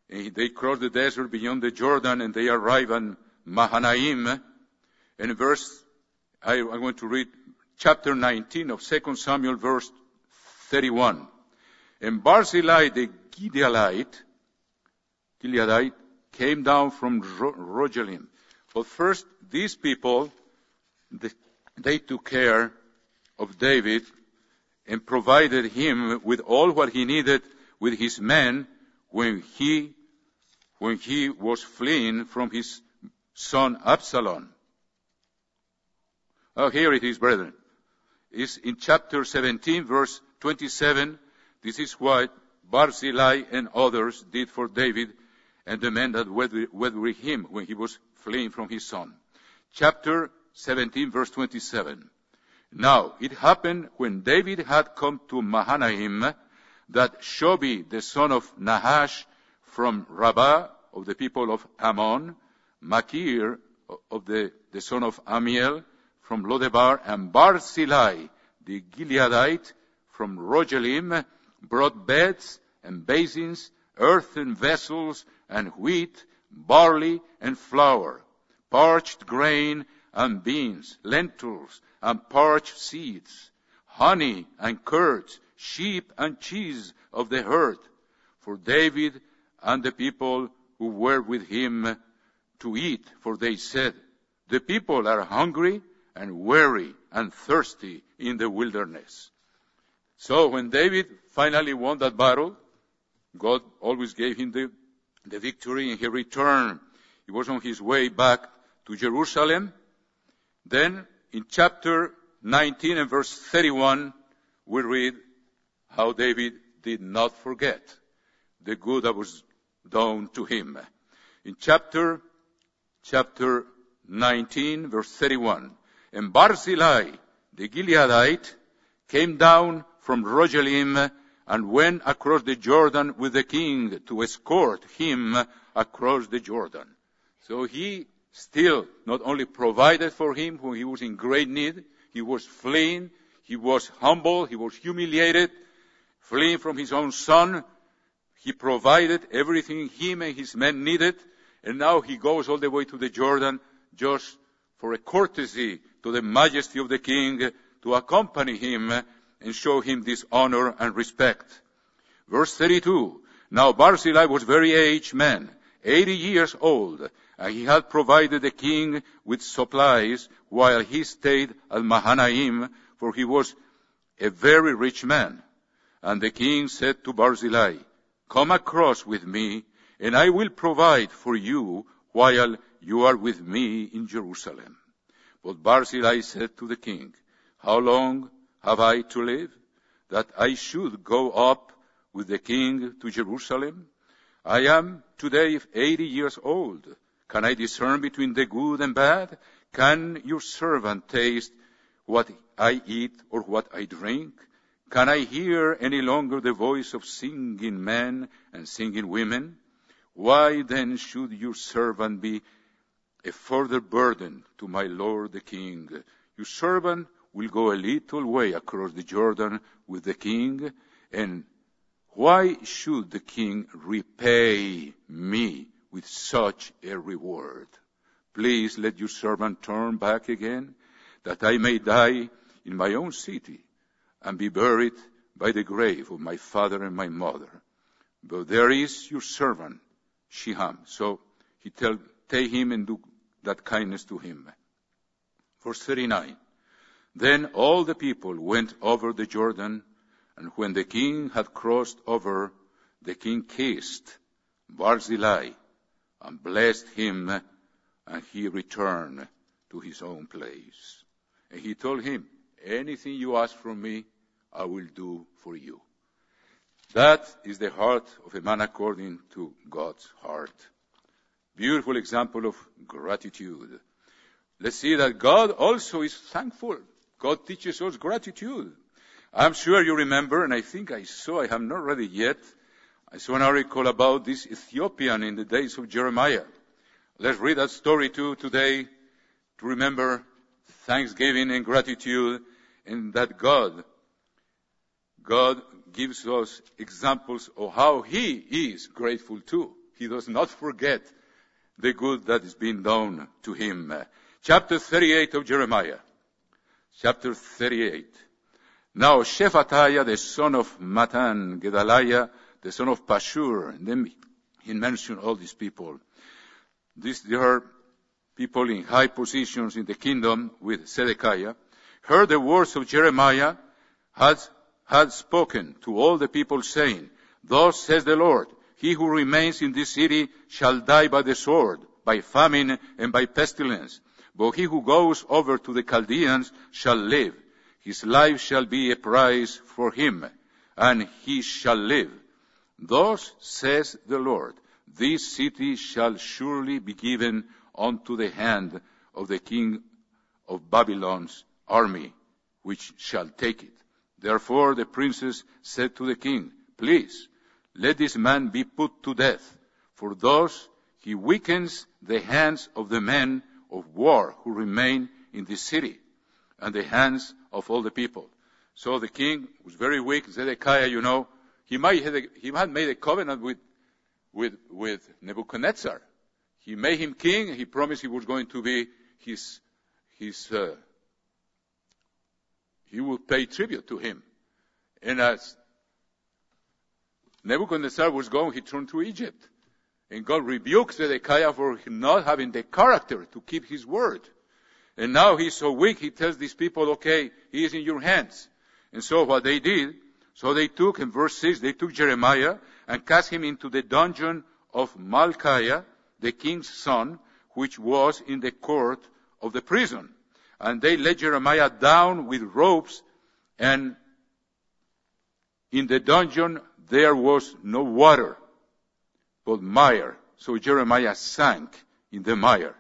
And they crossed the desert beyond the Jordan and they arrive in Mahanaim. And verse, I, I'm going to read chapter 19 of 2 Samuel verse 31. And Barzillai the Gileadite, Gileadite came down from Rogelim. But first, these people, they took care of David and provided him with all what he needed with his men when he, when he was fleeing from his son Absalom. Oh, here it is, brethren. It's in chapter 17, verse 27. This is what Barzillai and others did for David and the men that were with him when he was fleeing from his son. Chapter 17, verse 27. Now, it happened when David had come to Mahanaim that Shobi, the son of Nahash from Rabbah of the people of Ammon, Machir of the, the son of Amiel from Lodebar, and Barzillai, the Gileadite from Rogelim, brought beds and basins, earthen vessels, and wheat, barley, and flour, parched grain and beans, lentils and parched seeds, honey and curds, sheep and cheese of the herd, for David and the people who were with him to eat, for they said, the people are hungry and weary and thirsty in the wilderness. So when David finally won that battle, God always gave him the, the victory and he returned. He was on his way back to Jerusalem. Then in chapter 19 and verse 31, we read how David did not forget the good that was done to him. In chapter, chapter 19 verse 31, and Barzillai, the Gileadite, came down from Rogelim and went across the Jordan with the king to escort him across the Jordan. So he still not only provided for him when he was in great need, he was fleeing, he was humble, he was humiliated, fleeing from his own son. He provided everything him and his men needed, and now he goes all the way to the Jordan just for a courtesy to the majesty of the king to accompany him and show him this honor and respect. Verse 32. Now Barzillai was very aged man, 80 years old, Uh, he had provided the king with supplies while he stayed at Mahanaim, for he was a very rich man. And the king said to Barzillai, Come across with me, and I will provide for you while you are with me in Jerusalem. But Barzillai said to the king, How long have I to live, that I should go up with the king to Jerusalem? I am today eighty years old can I discern between the good and bad? Can your servant taste what I eat or what I drink? Can I hear any longer the voice of singing men and singing women? Why then should your servant be a further burden to my lord the king. Your servant will go a little way across the Jordan with the king, and why should the king repay me with such a reward? Please let your servant turn back again, that I may die in my own city and be buried by the grave of my father and my mother. But there is your servant, Chimham. So he tell, take him and do that kindness to him. Verse 39. Then all the people went over the Jordan, and when the king had crossed over, the king kissed Barzillai and blessed him, and he returned to his own place. And he told him, anything you ask from me, I will do for you. That is the heart of a man according to God's heart. Beautiful example of gratitude. Let's see that God also is thankful. God teaches us gratitude. I'm sure you remember, and I think I saw, I have not read it yet, I saw an article about this Ethiopian in the days of Jeremiah. Let's read that story too today to remember thanksgiving and gratitude and that God, God gives us examples of how He is grateful too. He does not forget the good that is being done to Him. Chapter 38 of Jeremiah. Chapter 38. Now Shephatiah, the son of Mattan, Gedaliah, the son of Pashur, and then he mentioned all these people. These, there are people in high positions in the kingdom with Zedekiah, heard the words of Jeremiah, had, had spoken to all the people saying, Thus says the Lord, he who remains in this city shall die by the sword, by famine, and by pestilence. But he who goes over to the Chaldeans shall live. His life shall be a prize for him, and he shall live. Thus says the Lord, this city shall surely be given unto the hand of the king of Babylon's army, which shall take it. Therefore the princes said to the king, Please, let this man be put to death, for thus he weakens the hands of the men of war who remain in this city, and the hands of all the people. So the king was very weak. Zedekiah, you know, he might have, he had made a covenant with, with, with Nebuchadnezzar. He made him king. He promised he was going to be his, his, uh, he would pay tribute to him. And as Nebuchadnezzar was going, he turned to Egypt. And God rebuked Zedekiah for not having the character to keep his word. And now he's so weak, he tells these people, okay, he is in your hands. And so what they did, so they took, in verse 6, they took Jeremiah and cast him into the dungeon of Malchiah, the king's son, which was in the court of the prison. And they let Jeremiah down with ropes and in the dungeon there was no water, but mire. So Jeremiah sank in the mire.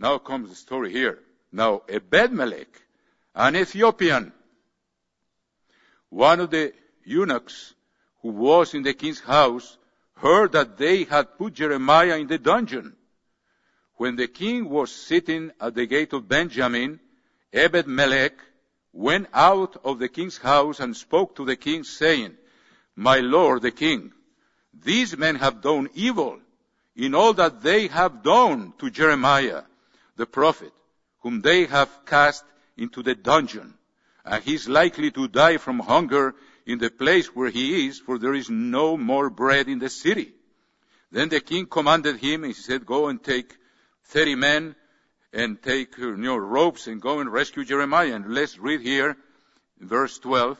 Now comes the story here. Now Ebed-Melech, an Ethiopian, one of the eunuchs who was in the king's house heard that they had put Jeremiah in the dungeon. When the king was sitting at the gate of Benjamin, Ebed Melech went out of the king's house and spoke to the king saying, My lord the king, these men have done evil in all that they have done to Jeremiah, the prophet, whom they have cast into the dungeon Uh, and he is likely to die from hunger in the place where he is, for there is no more bread in the city. Then the king commanded him, and he said, go and take 30 men and take uh, your know, ropes and go and rescue Jeremiah. And let's read here, verse 12.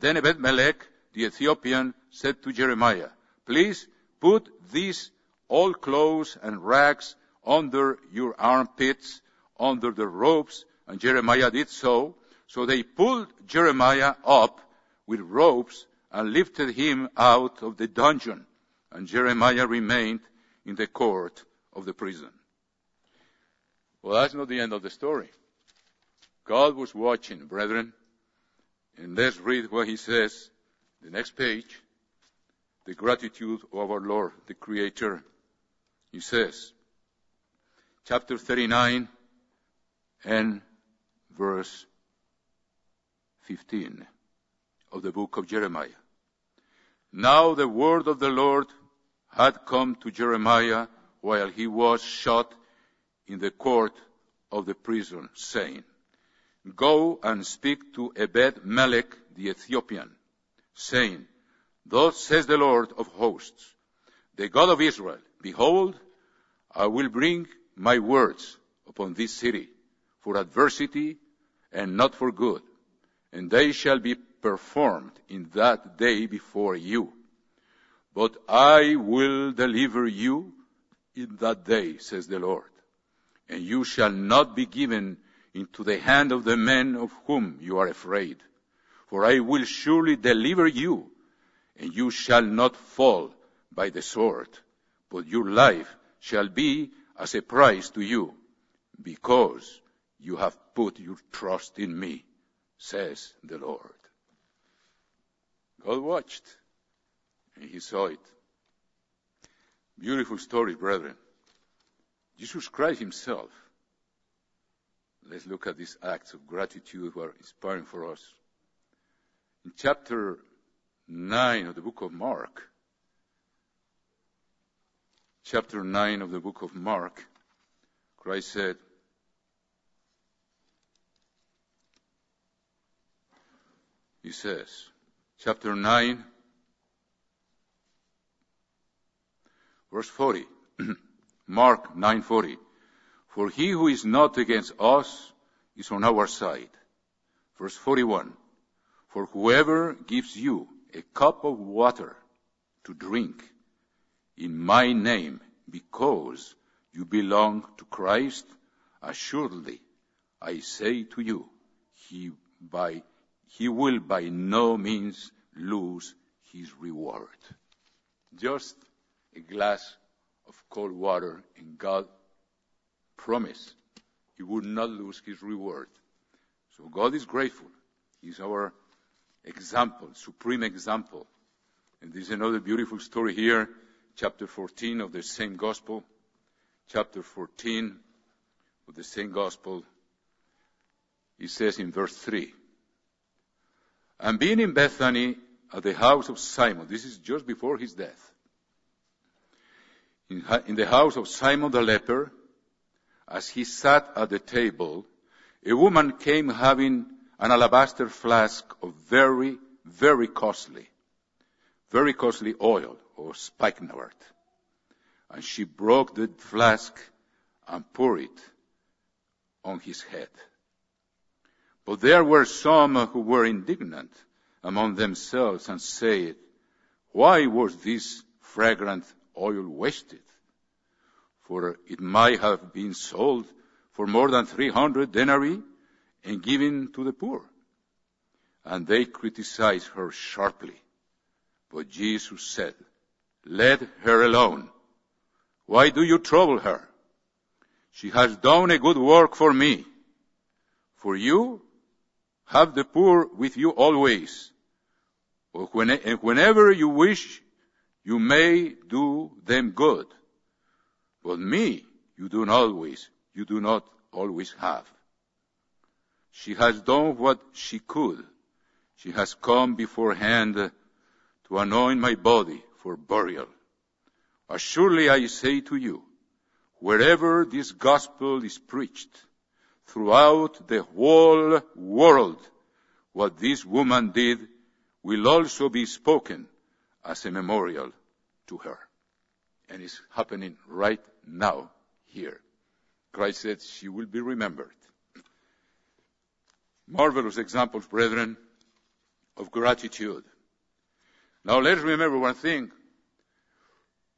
Then Ebed-Melech, the Ethiopian, said to Jeremiah, please put these old clothes and rags under your armpits, under the ropes. And Jeremiah did so. So they pulled Jeremiah up with ropes and lifted him out of the dungeon. And Jeremiah remained in the court of the prison. Well, that's not the end of the story. God was watching, brethren. And let's read what he says. The next page. The gratitude of our Lord, the Creator. He says, chapter 39 and verse 15 of the book of Jeremiah. Now the word of the Lord had come to Jeremiah while he was shut in the court of the prison, saying, Go and speak to Ebed Melech the Ethiopian, saying, Thus says the Lord of hosts, the God of Israel, Behold, I will bring my words upon this city for adversity and not for good, and they shall be performed in that day before you. But I will deliver you in that day, says the Lord, and you shall not be given into the hand of the men of whom you are afraid. For I will surely deliver you, and you shall not fall by the sword, but your life shall be as a prize to you, because you have put your trust in me, says the Lord. God watched, and he saw it. Beautiful story, brethren. Jesus Christ himself. Let's look at these acts of gratitude who are inspiring for us. In chapter 9 of the book of Mark, chapter 9 of the book of Mark, Christ said, He says, chapter 9, verse 40, Mark 9:40, for he who is not against us is on our side. Verse 41, for whoever gives you a cup of water to drink in my name because you belong to Christ, assuredly I say to you, he by he will by no means lose his reward. Just a glass of cold water, and God promised he would not lose his reward. So God is grateful. He's our example, supreme example. And there's another beautiful story here, chapter 14 of the same gospel. Chapter 14 of the same gospel. He says in verse 3, and being in Bethany at the house of Simon, this is just before his death, in, in the house of Simon the leper, as he sat at the table, a woman came having an alabaster flask of very, very costly, very costly oil or spikenard. And she broke the flask and poured it on his head. But there were some who were indignant among themselves and said, Why was this fragrant oil wasted? For it might have been sold for more than 300 denarii and given to the poor. And they criticized her sharply. But Jesus said, Let her alone. Why do you trouble her? She has done a good work for me. For you, have the poor with you always. And eh, whenever you wish, you may do them good. But me, you do not always, you do not always have. She has done what she could. She has come beforehand to anoint my body for burial. Assuredly I say to you, wherever this gospel is preached, throughout the whole world, what this woman did will also be spoken as a memorial to her. And it's happening right now here. Christ said she will be remembered. Marvelous examples, brethren, of gratitude. Now let's remember one thing.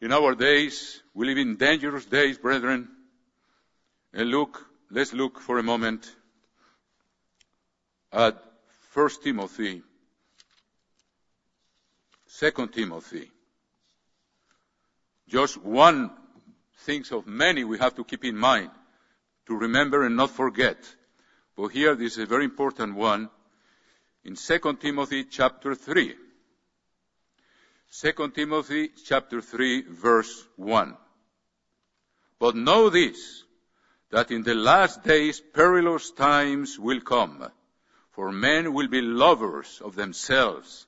In our days, we live in dangerous days, brethren. And look let's look for a moment at 1 Timothy, 2 Timothy. Just one things of many we have to keep in mind to remember and not forget. But here this is a very important one in 2 Timothy chapter 3. 2 Timothy chapter 3 verse 1. But know this, that in the last days perilous times will come. For men will be lovers of themselves,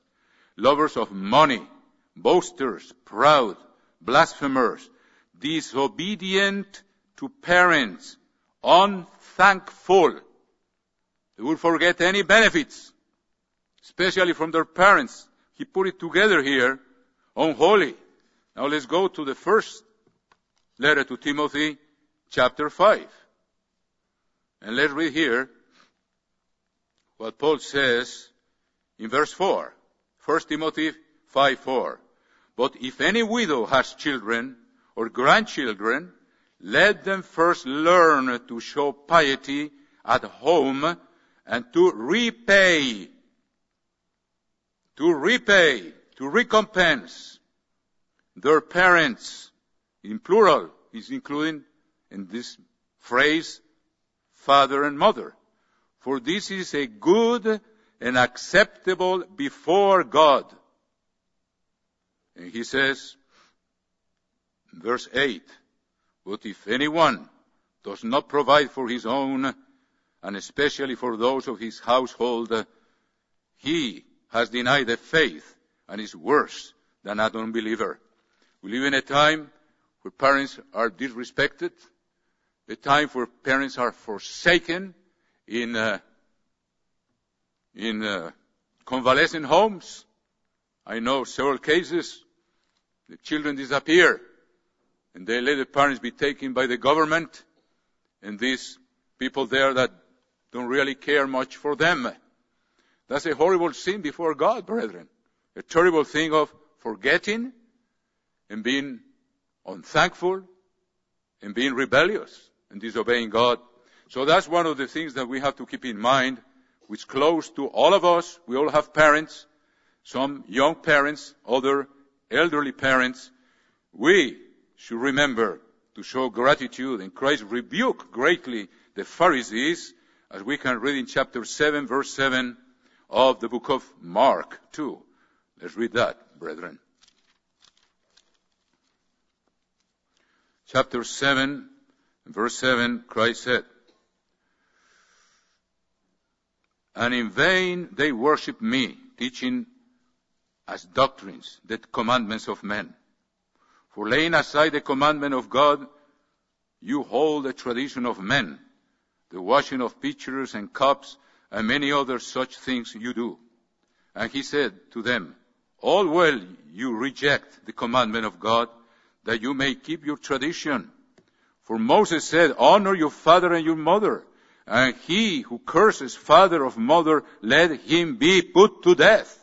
lovers of money, boasters, proud, blasphemers, disobedient to parents, unthankful. They will forget any benefits, especially from their parents. He put it together here, unholy. Now let's go to the first letter to Timothy, chapter 5. And let's read here what Paul says in verse 4. 1 Timothy 5 4. But if any widow has children or grandchildren, let them first learn to show piety at home and to repay, to repay, to recompense their parents, in plural, is including in this phrase father and mother. For this is a good and acceptable before God. And he says, verse 8, but if anyone does not provide for his own, and especially for those of his household, he has denied the faith and is worse than an unbeliever. We live in a time where parents are disrespected, a time where parents are forsaken in uh, in uh, convalescent homes. I know several cases. The children disappear, and they let the parents be taken by the government, and these people there that don't really care much for them. That's a horrible sin before God, brethren. A terrible thing of forgetting and being unthankful and being rebellious and disobeying God. So that's one of the things that we have to keep in mind, which close to all of us. We all have parents, some young parents, other elderly parents. We should remember to show gratitude and Christ rebuked greatly the Pharisees as we can read in chapter 7 verse 7 of the book of Mark too. Let's read that, brethren. Chapter 7 verse 7, Christ said, And in vain they worship me, teaching as doctrines the commandments of men. For laying aside the commandment of God, you hold the tradition of men, the washing of pitchers and cups, and many other such things you do. And he said to them, All well you reject the commandment of God, that you may keep your tradition. For Moses said, honor your father and your mother. And he who curses father or mother, let him be put to death.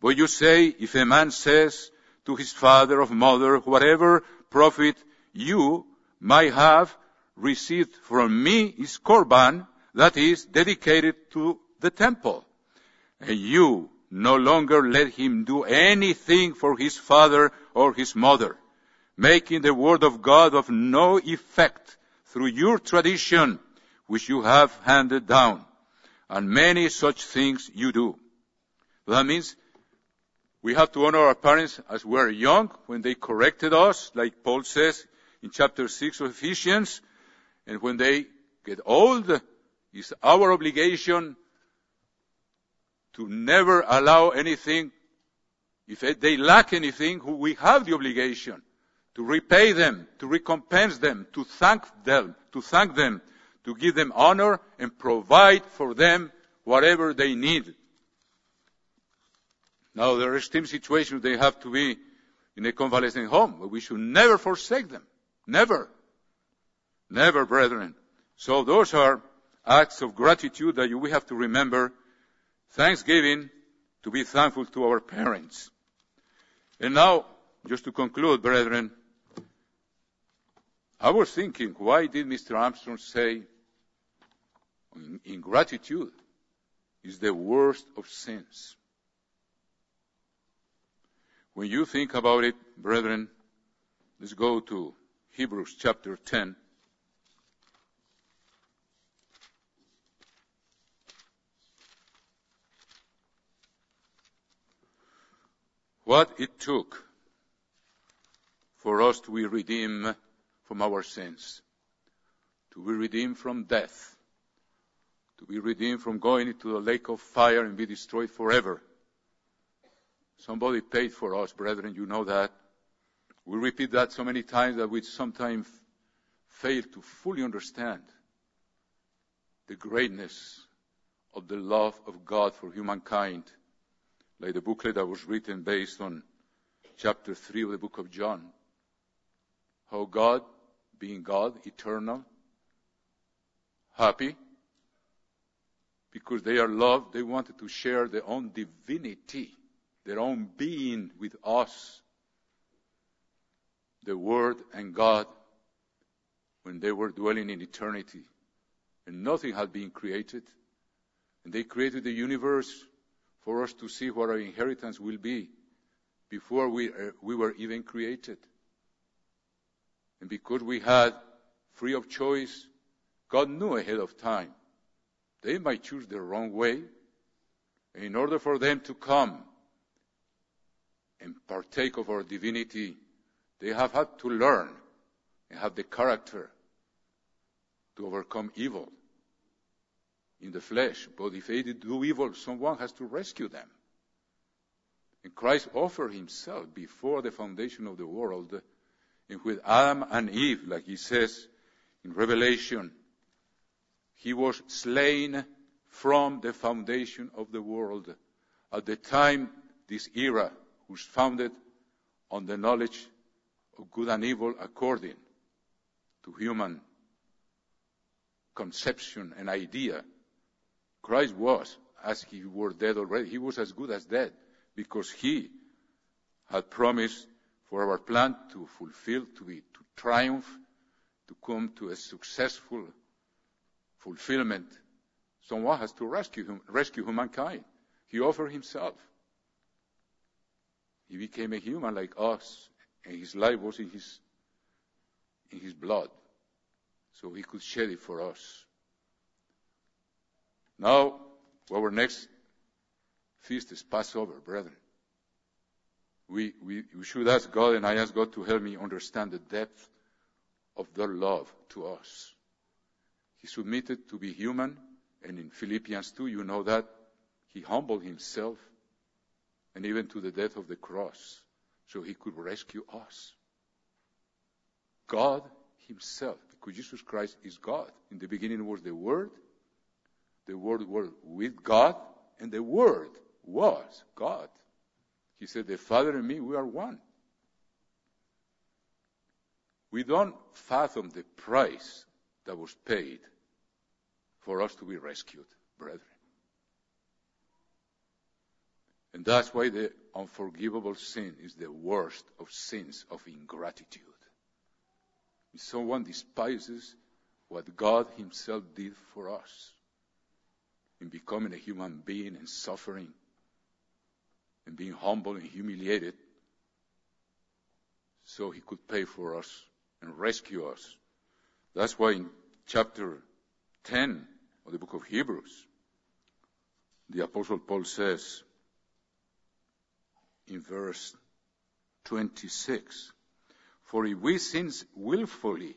But you say, if a man says to his father or mother, whatever profit you might have received from me is korban, that is dedicated to the temple. And you no longer let him do anything for his father or his mother making the word of God of no effect through your tradition which you have handed down. And many such things you do. That means we have to honor our parents as we're young when they corrected us, like Paul says in chapter 6 of Ephesians. And when they get old, it's our obligation to never allow anything, if they lack anything, we have the obligation to repay them, to recompense them, to thank them, to thank them, to give them honor and provide for them whatever they need. Now there are extreme situations they have to be in a convalescent home, but we should never forsake them. Never. Never, brethren. So those are acts of gratitude that we have to remember. Thanksgiving to be thankful to our parents. And now, just to conclude, brethren, I was thinking, why did Mr. Armstrong say ingratitude is the worst of sins? When you think about it, brethren, let's go to Hebrews chapter 10. What it took for us to be redeemed from our sins. to be redeemed from death, to be redeemed from going into the lake of fire and be destroyed forever. Somebody paid for us, brethren, you know that. We repeat that so many times that we sometimes fail to fully understand the greatness of the love of God for humankind. Like the booklet that was written based on chapter 3 of the book of John. How God, being God, eternal, happy, because they are loved, they wanted to share their own divinity, their own being with us. The Word and God, when they were dwelling in eternity, and nothing had been created, and they created the universe for us to see what our inheritance will be before we, uh, we were even created. And because we had free of choice, God knew ahead of time they might choose the wrong way. In order for them to come and partake of our divinity, they have had to learn and have the character to overcome evil in the flesh. But if they do evil, someone has to rescue them. And Christ offered himself before the foundation of the world. And with Adam and Eve, like he says in Revelation, he was slain from the foundation of the world. At the time, this era was founded on the knowledge of good and evil according to human conception and idea. Christ was, as he were dead already, he was as good as dead because he had promised for our plan to fulfill, to be, to triumph, to come to a successful fulfillment. Someone has to rescue him, rescue humankind. He offered himself. He became a human like us, and his life was in his, in his blood. So he could shed it for us. Now, our next feast is Passover, brethren. We, we, we should ask God, and I ask God to help me understand the depth of their love to us. He submitted to be human, and in Philippians 2, you know that he humbled himself and even to the death of the cross so he could rescue us. God himself, because Jesus Christ is God. In the beginning was the Word, the Word was with God, and the Word was God. He said, The Father and me, we are one. We don't fathom the price that was paid for us to be rescued, brethren. And that's why the unforgivable sin is the worst of sins of ingratitude. If someone despises what God Himself did for us in becoming a human being and suffering and being humble and humiliated so He could pay for us and rescue us. That's why in chapter 10 of the book of Hebrews, the Apostle Paul says in verse 26, For if we sin willfully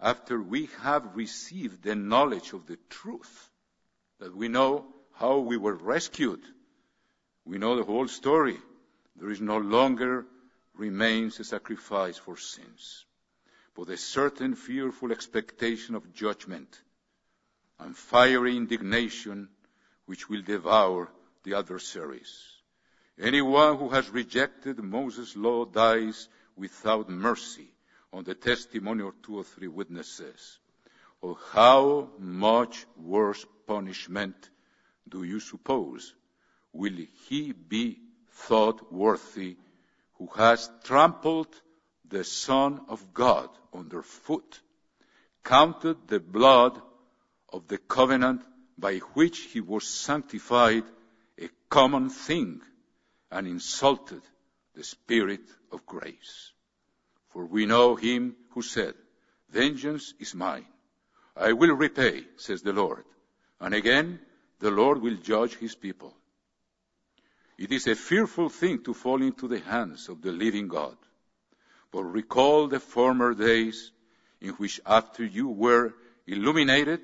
after we have received the knowledge of the truth, that we know how we were rescued, we know the whole story, there is no longer remains a sacrifice for sins, but a certain fearful expectation of judgment and fiery indignation which will devour the adversaries. Anyone who has rejected Moses' law dies without mercy on the testimony of two or three witnesses. Or how much worse punishment do you suppose will he be thought worthy who has trampled the Son of God underfoot, counted the blood of the covenant by which he was sanctified a common thing and insulted the Spirit of grace. For we know him who said, Vengeance is mine. I will repay, says the Lord. And again, the Lord will judge his people. It is a fearful thing to fall into the hands of the living God. But recall the former days in which after you were illuminated,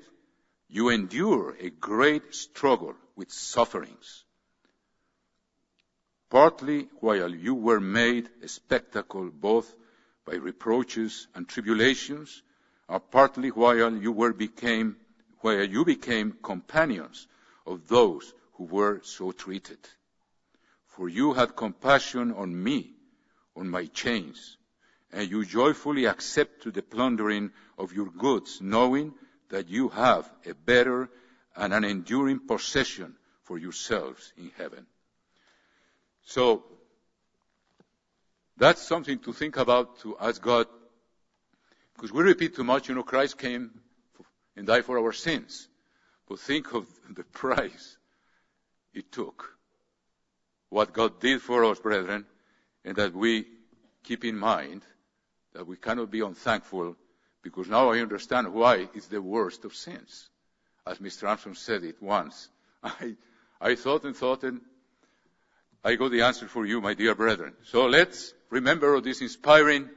you endure a great struggle with sufferings. Partly while you were made a spectacle both by reproaches and tribulations, or partly while you were became, while you became companions of those who were so treated. For you had compassion on me, on my chains, and you joyfully accepted the plundering of your goods, knowing that you have a better and an enduring possession for yourselves in heaven. So, that's something to think about to ask God, because we repeat too much, you know, Christ came and died for our sins. But think of the price it took. What God did for us, brethren, and that we keep in mind that we cannot be unthankful because now I understand why it's the worst of sins. As Mr. Armstrong said it once. I, I thought and thought and I got the answer for you, my dear brethren. So let's remember these inspiring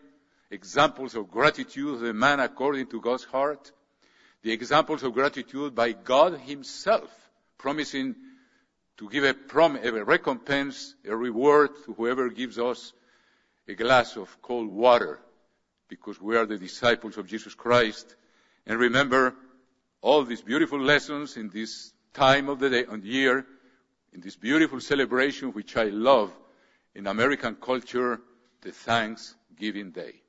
examples of gratitude of the man according to God's heart, the examples of gratitude by God Himself, promising to give a, prom- a recompense, a reward to whoever gives us a glass of cold water because we are the disciples of Jesus Christ. And remember all these beautiful lessons in this time of the day and year, in this beautiful celebration which I love in American culture, the Thanksgiving Day.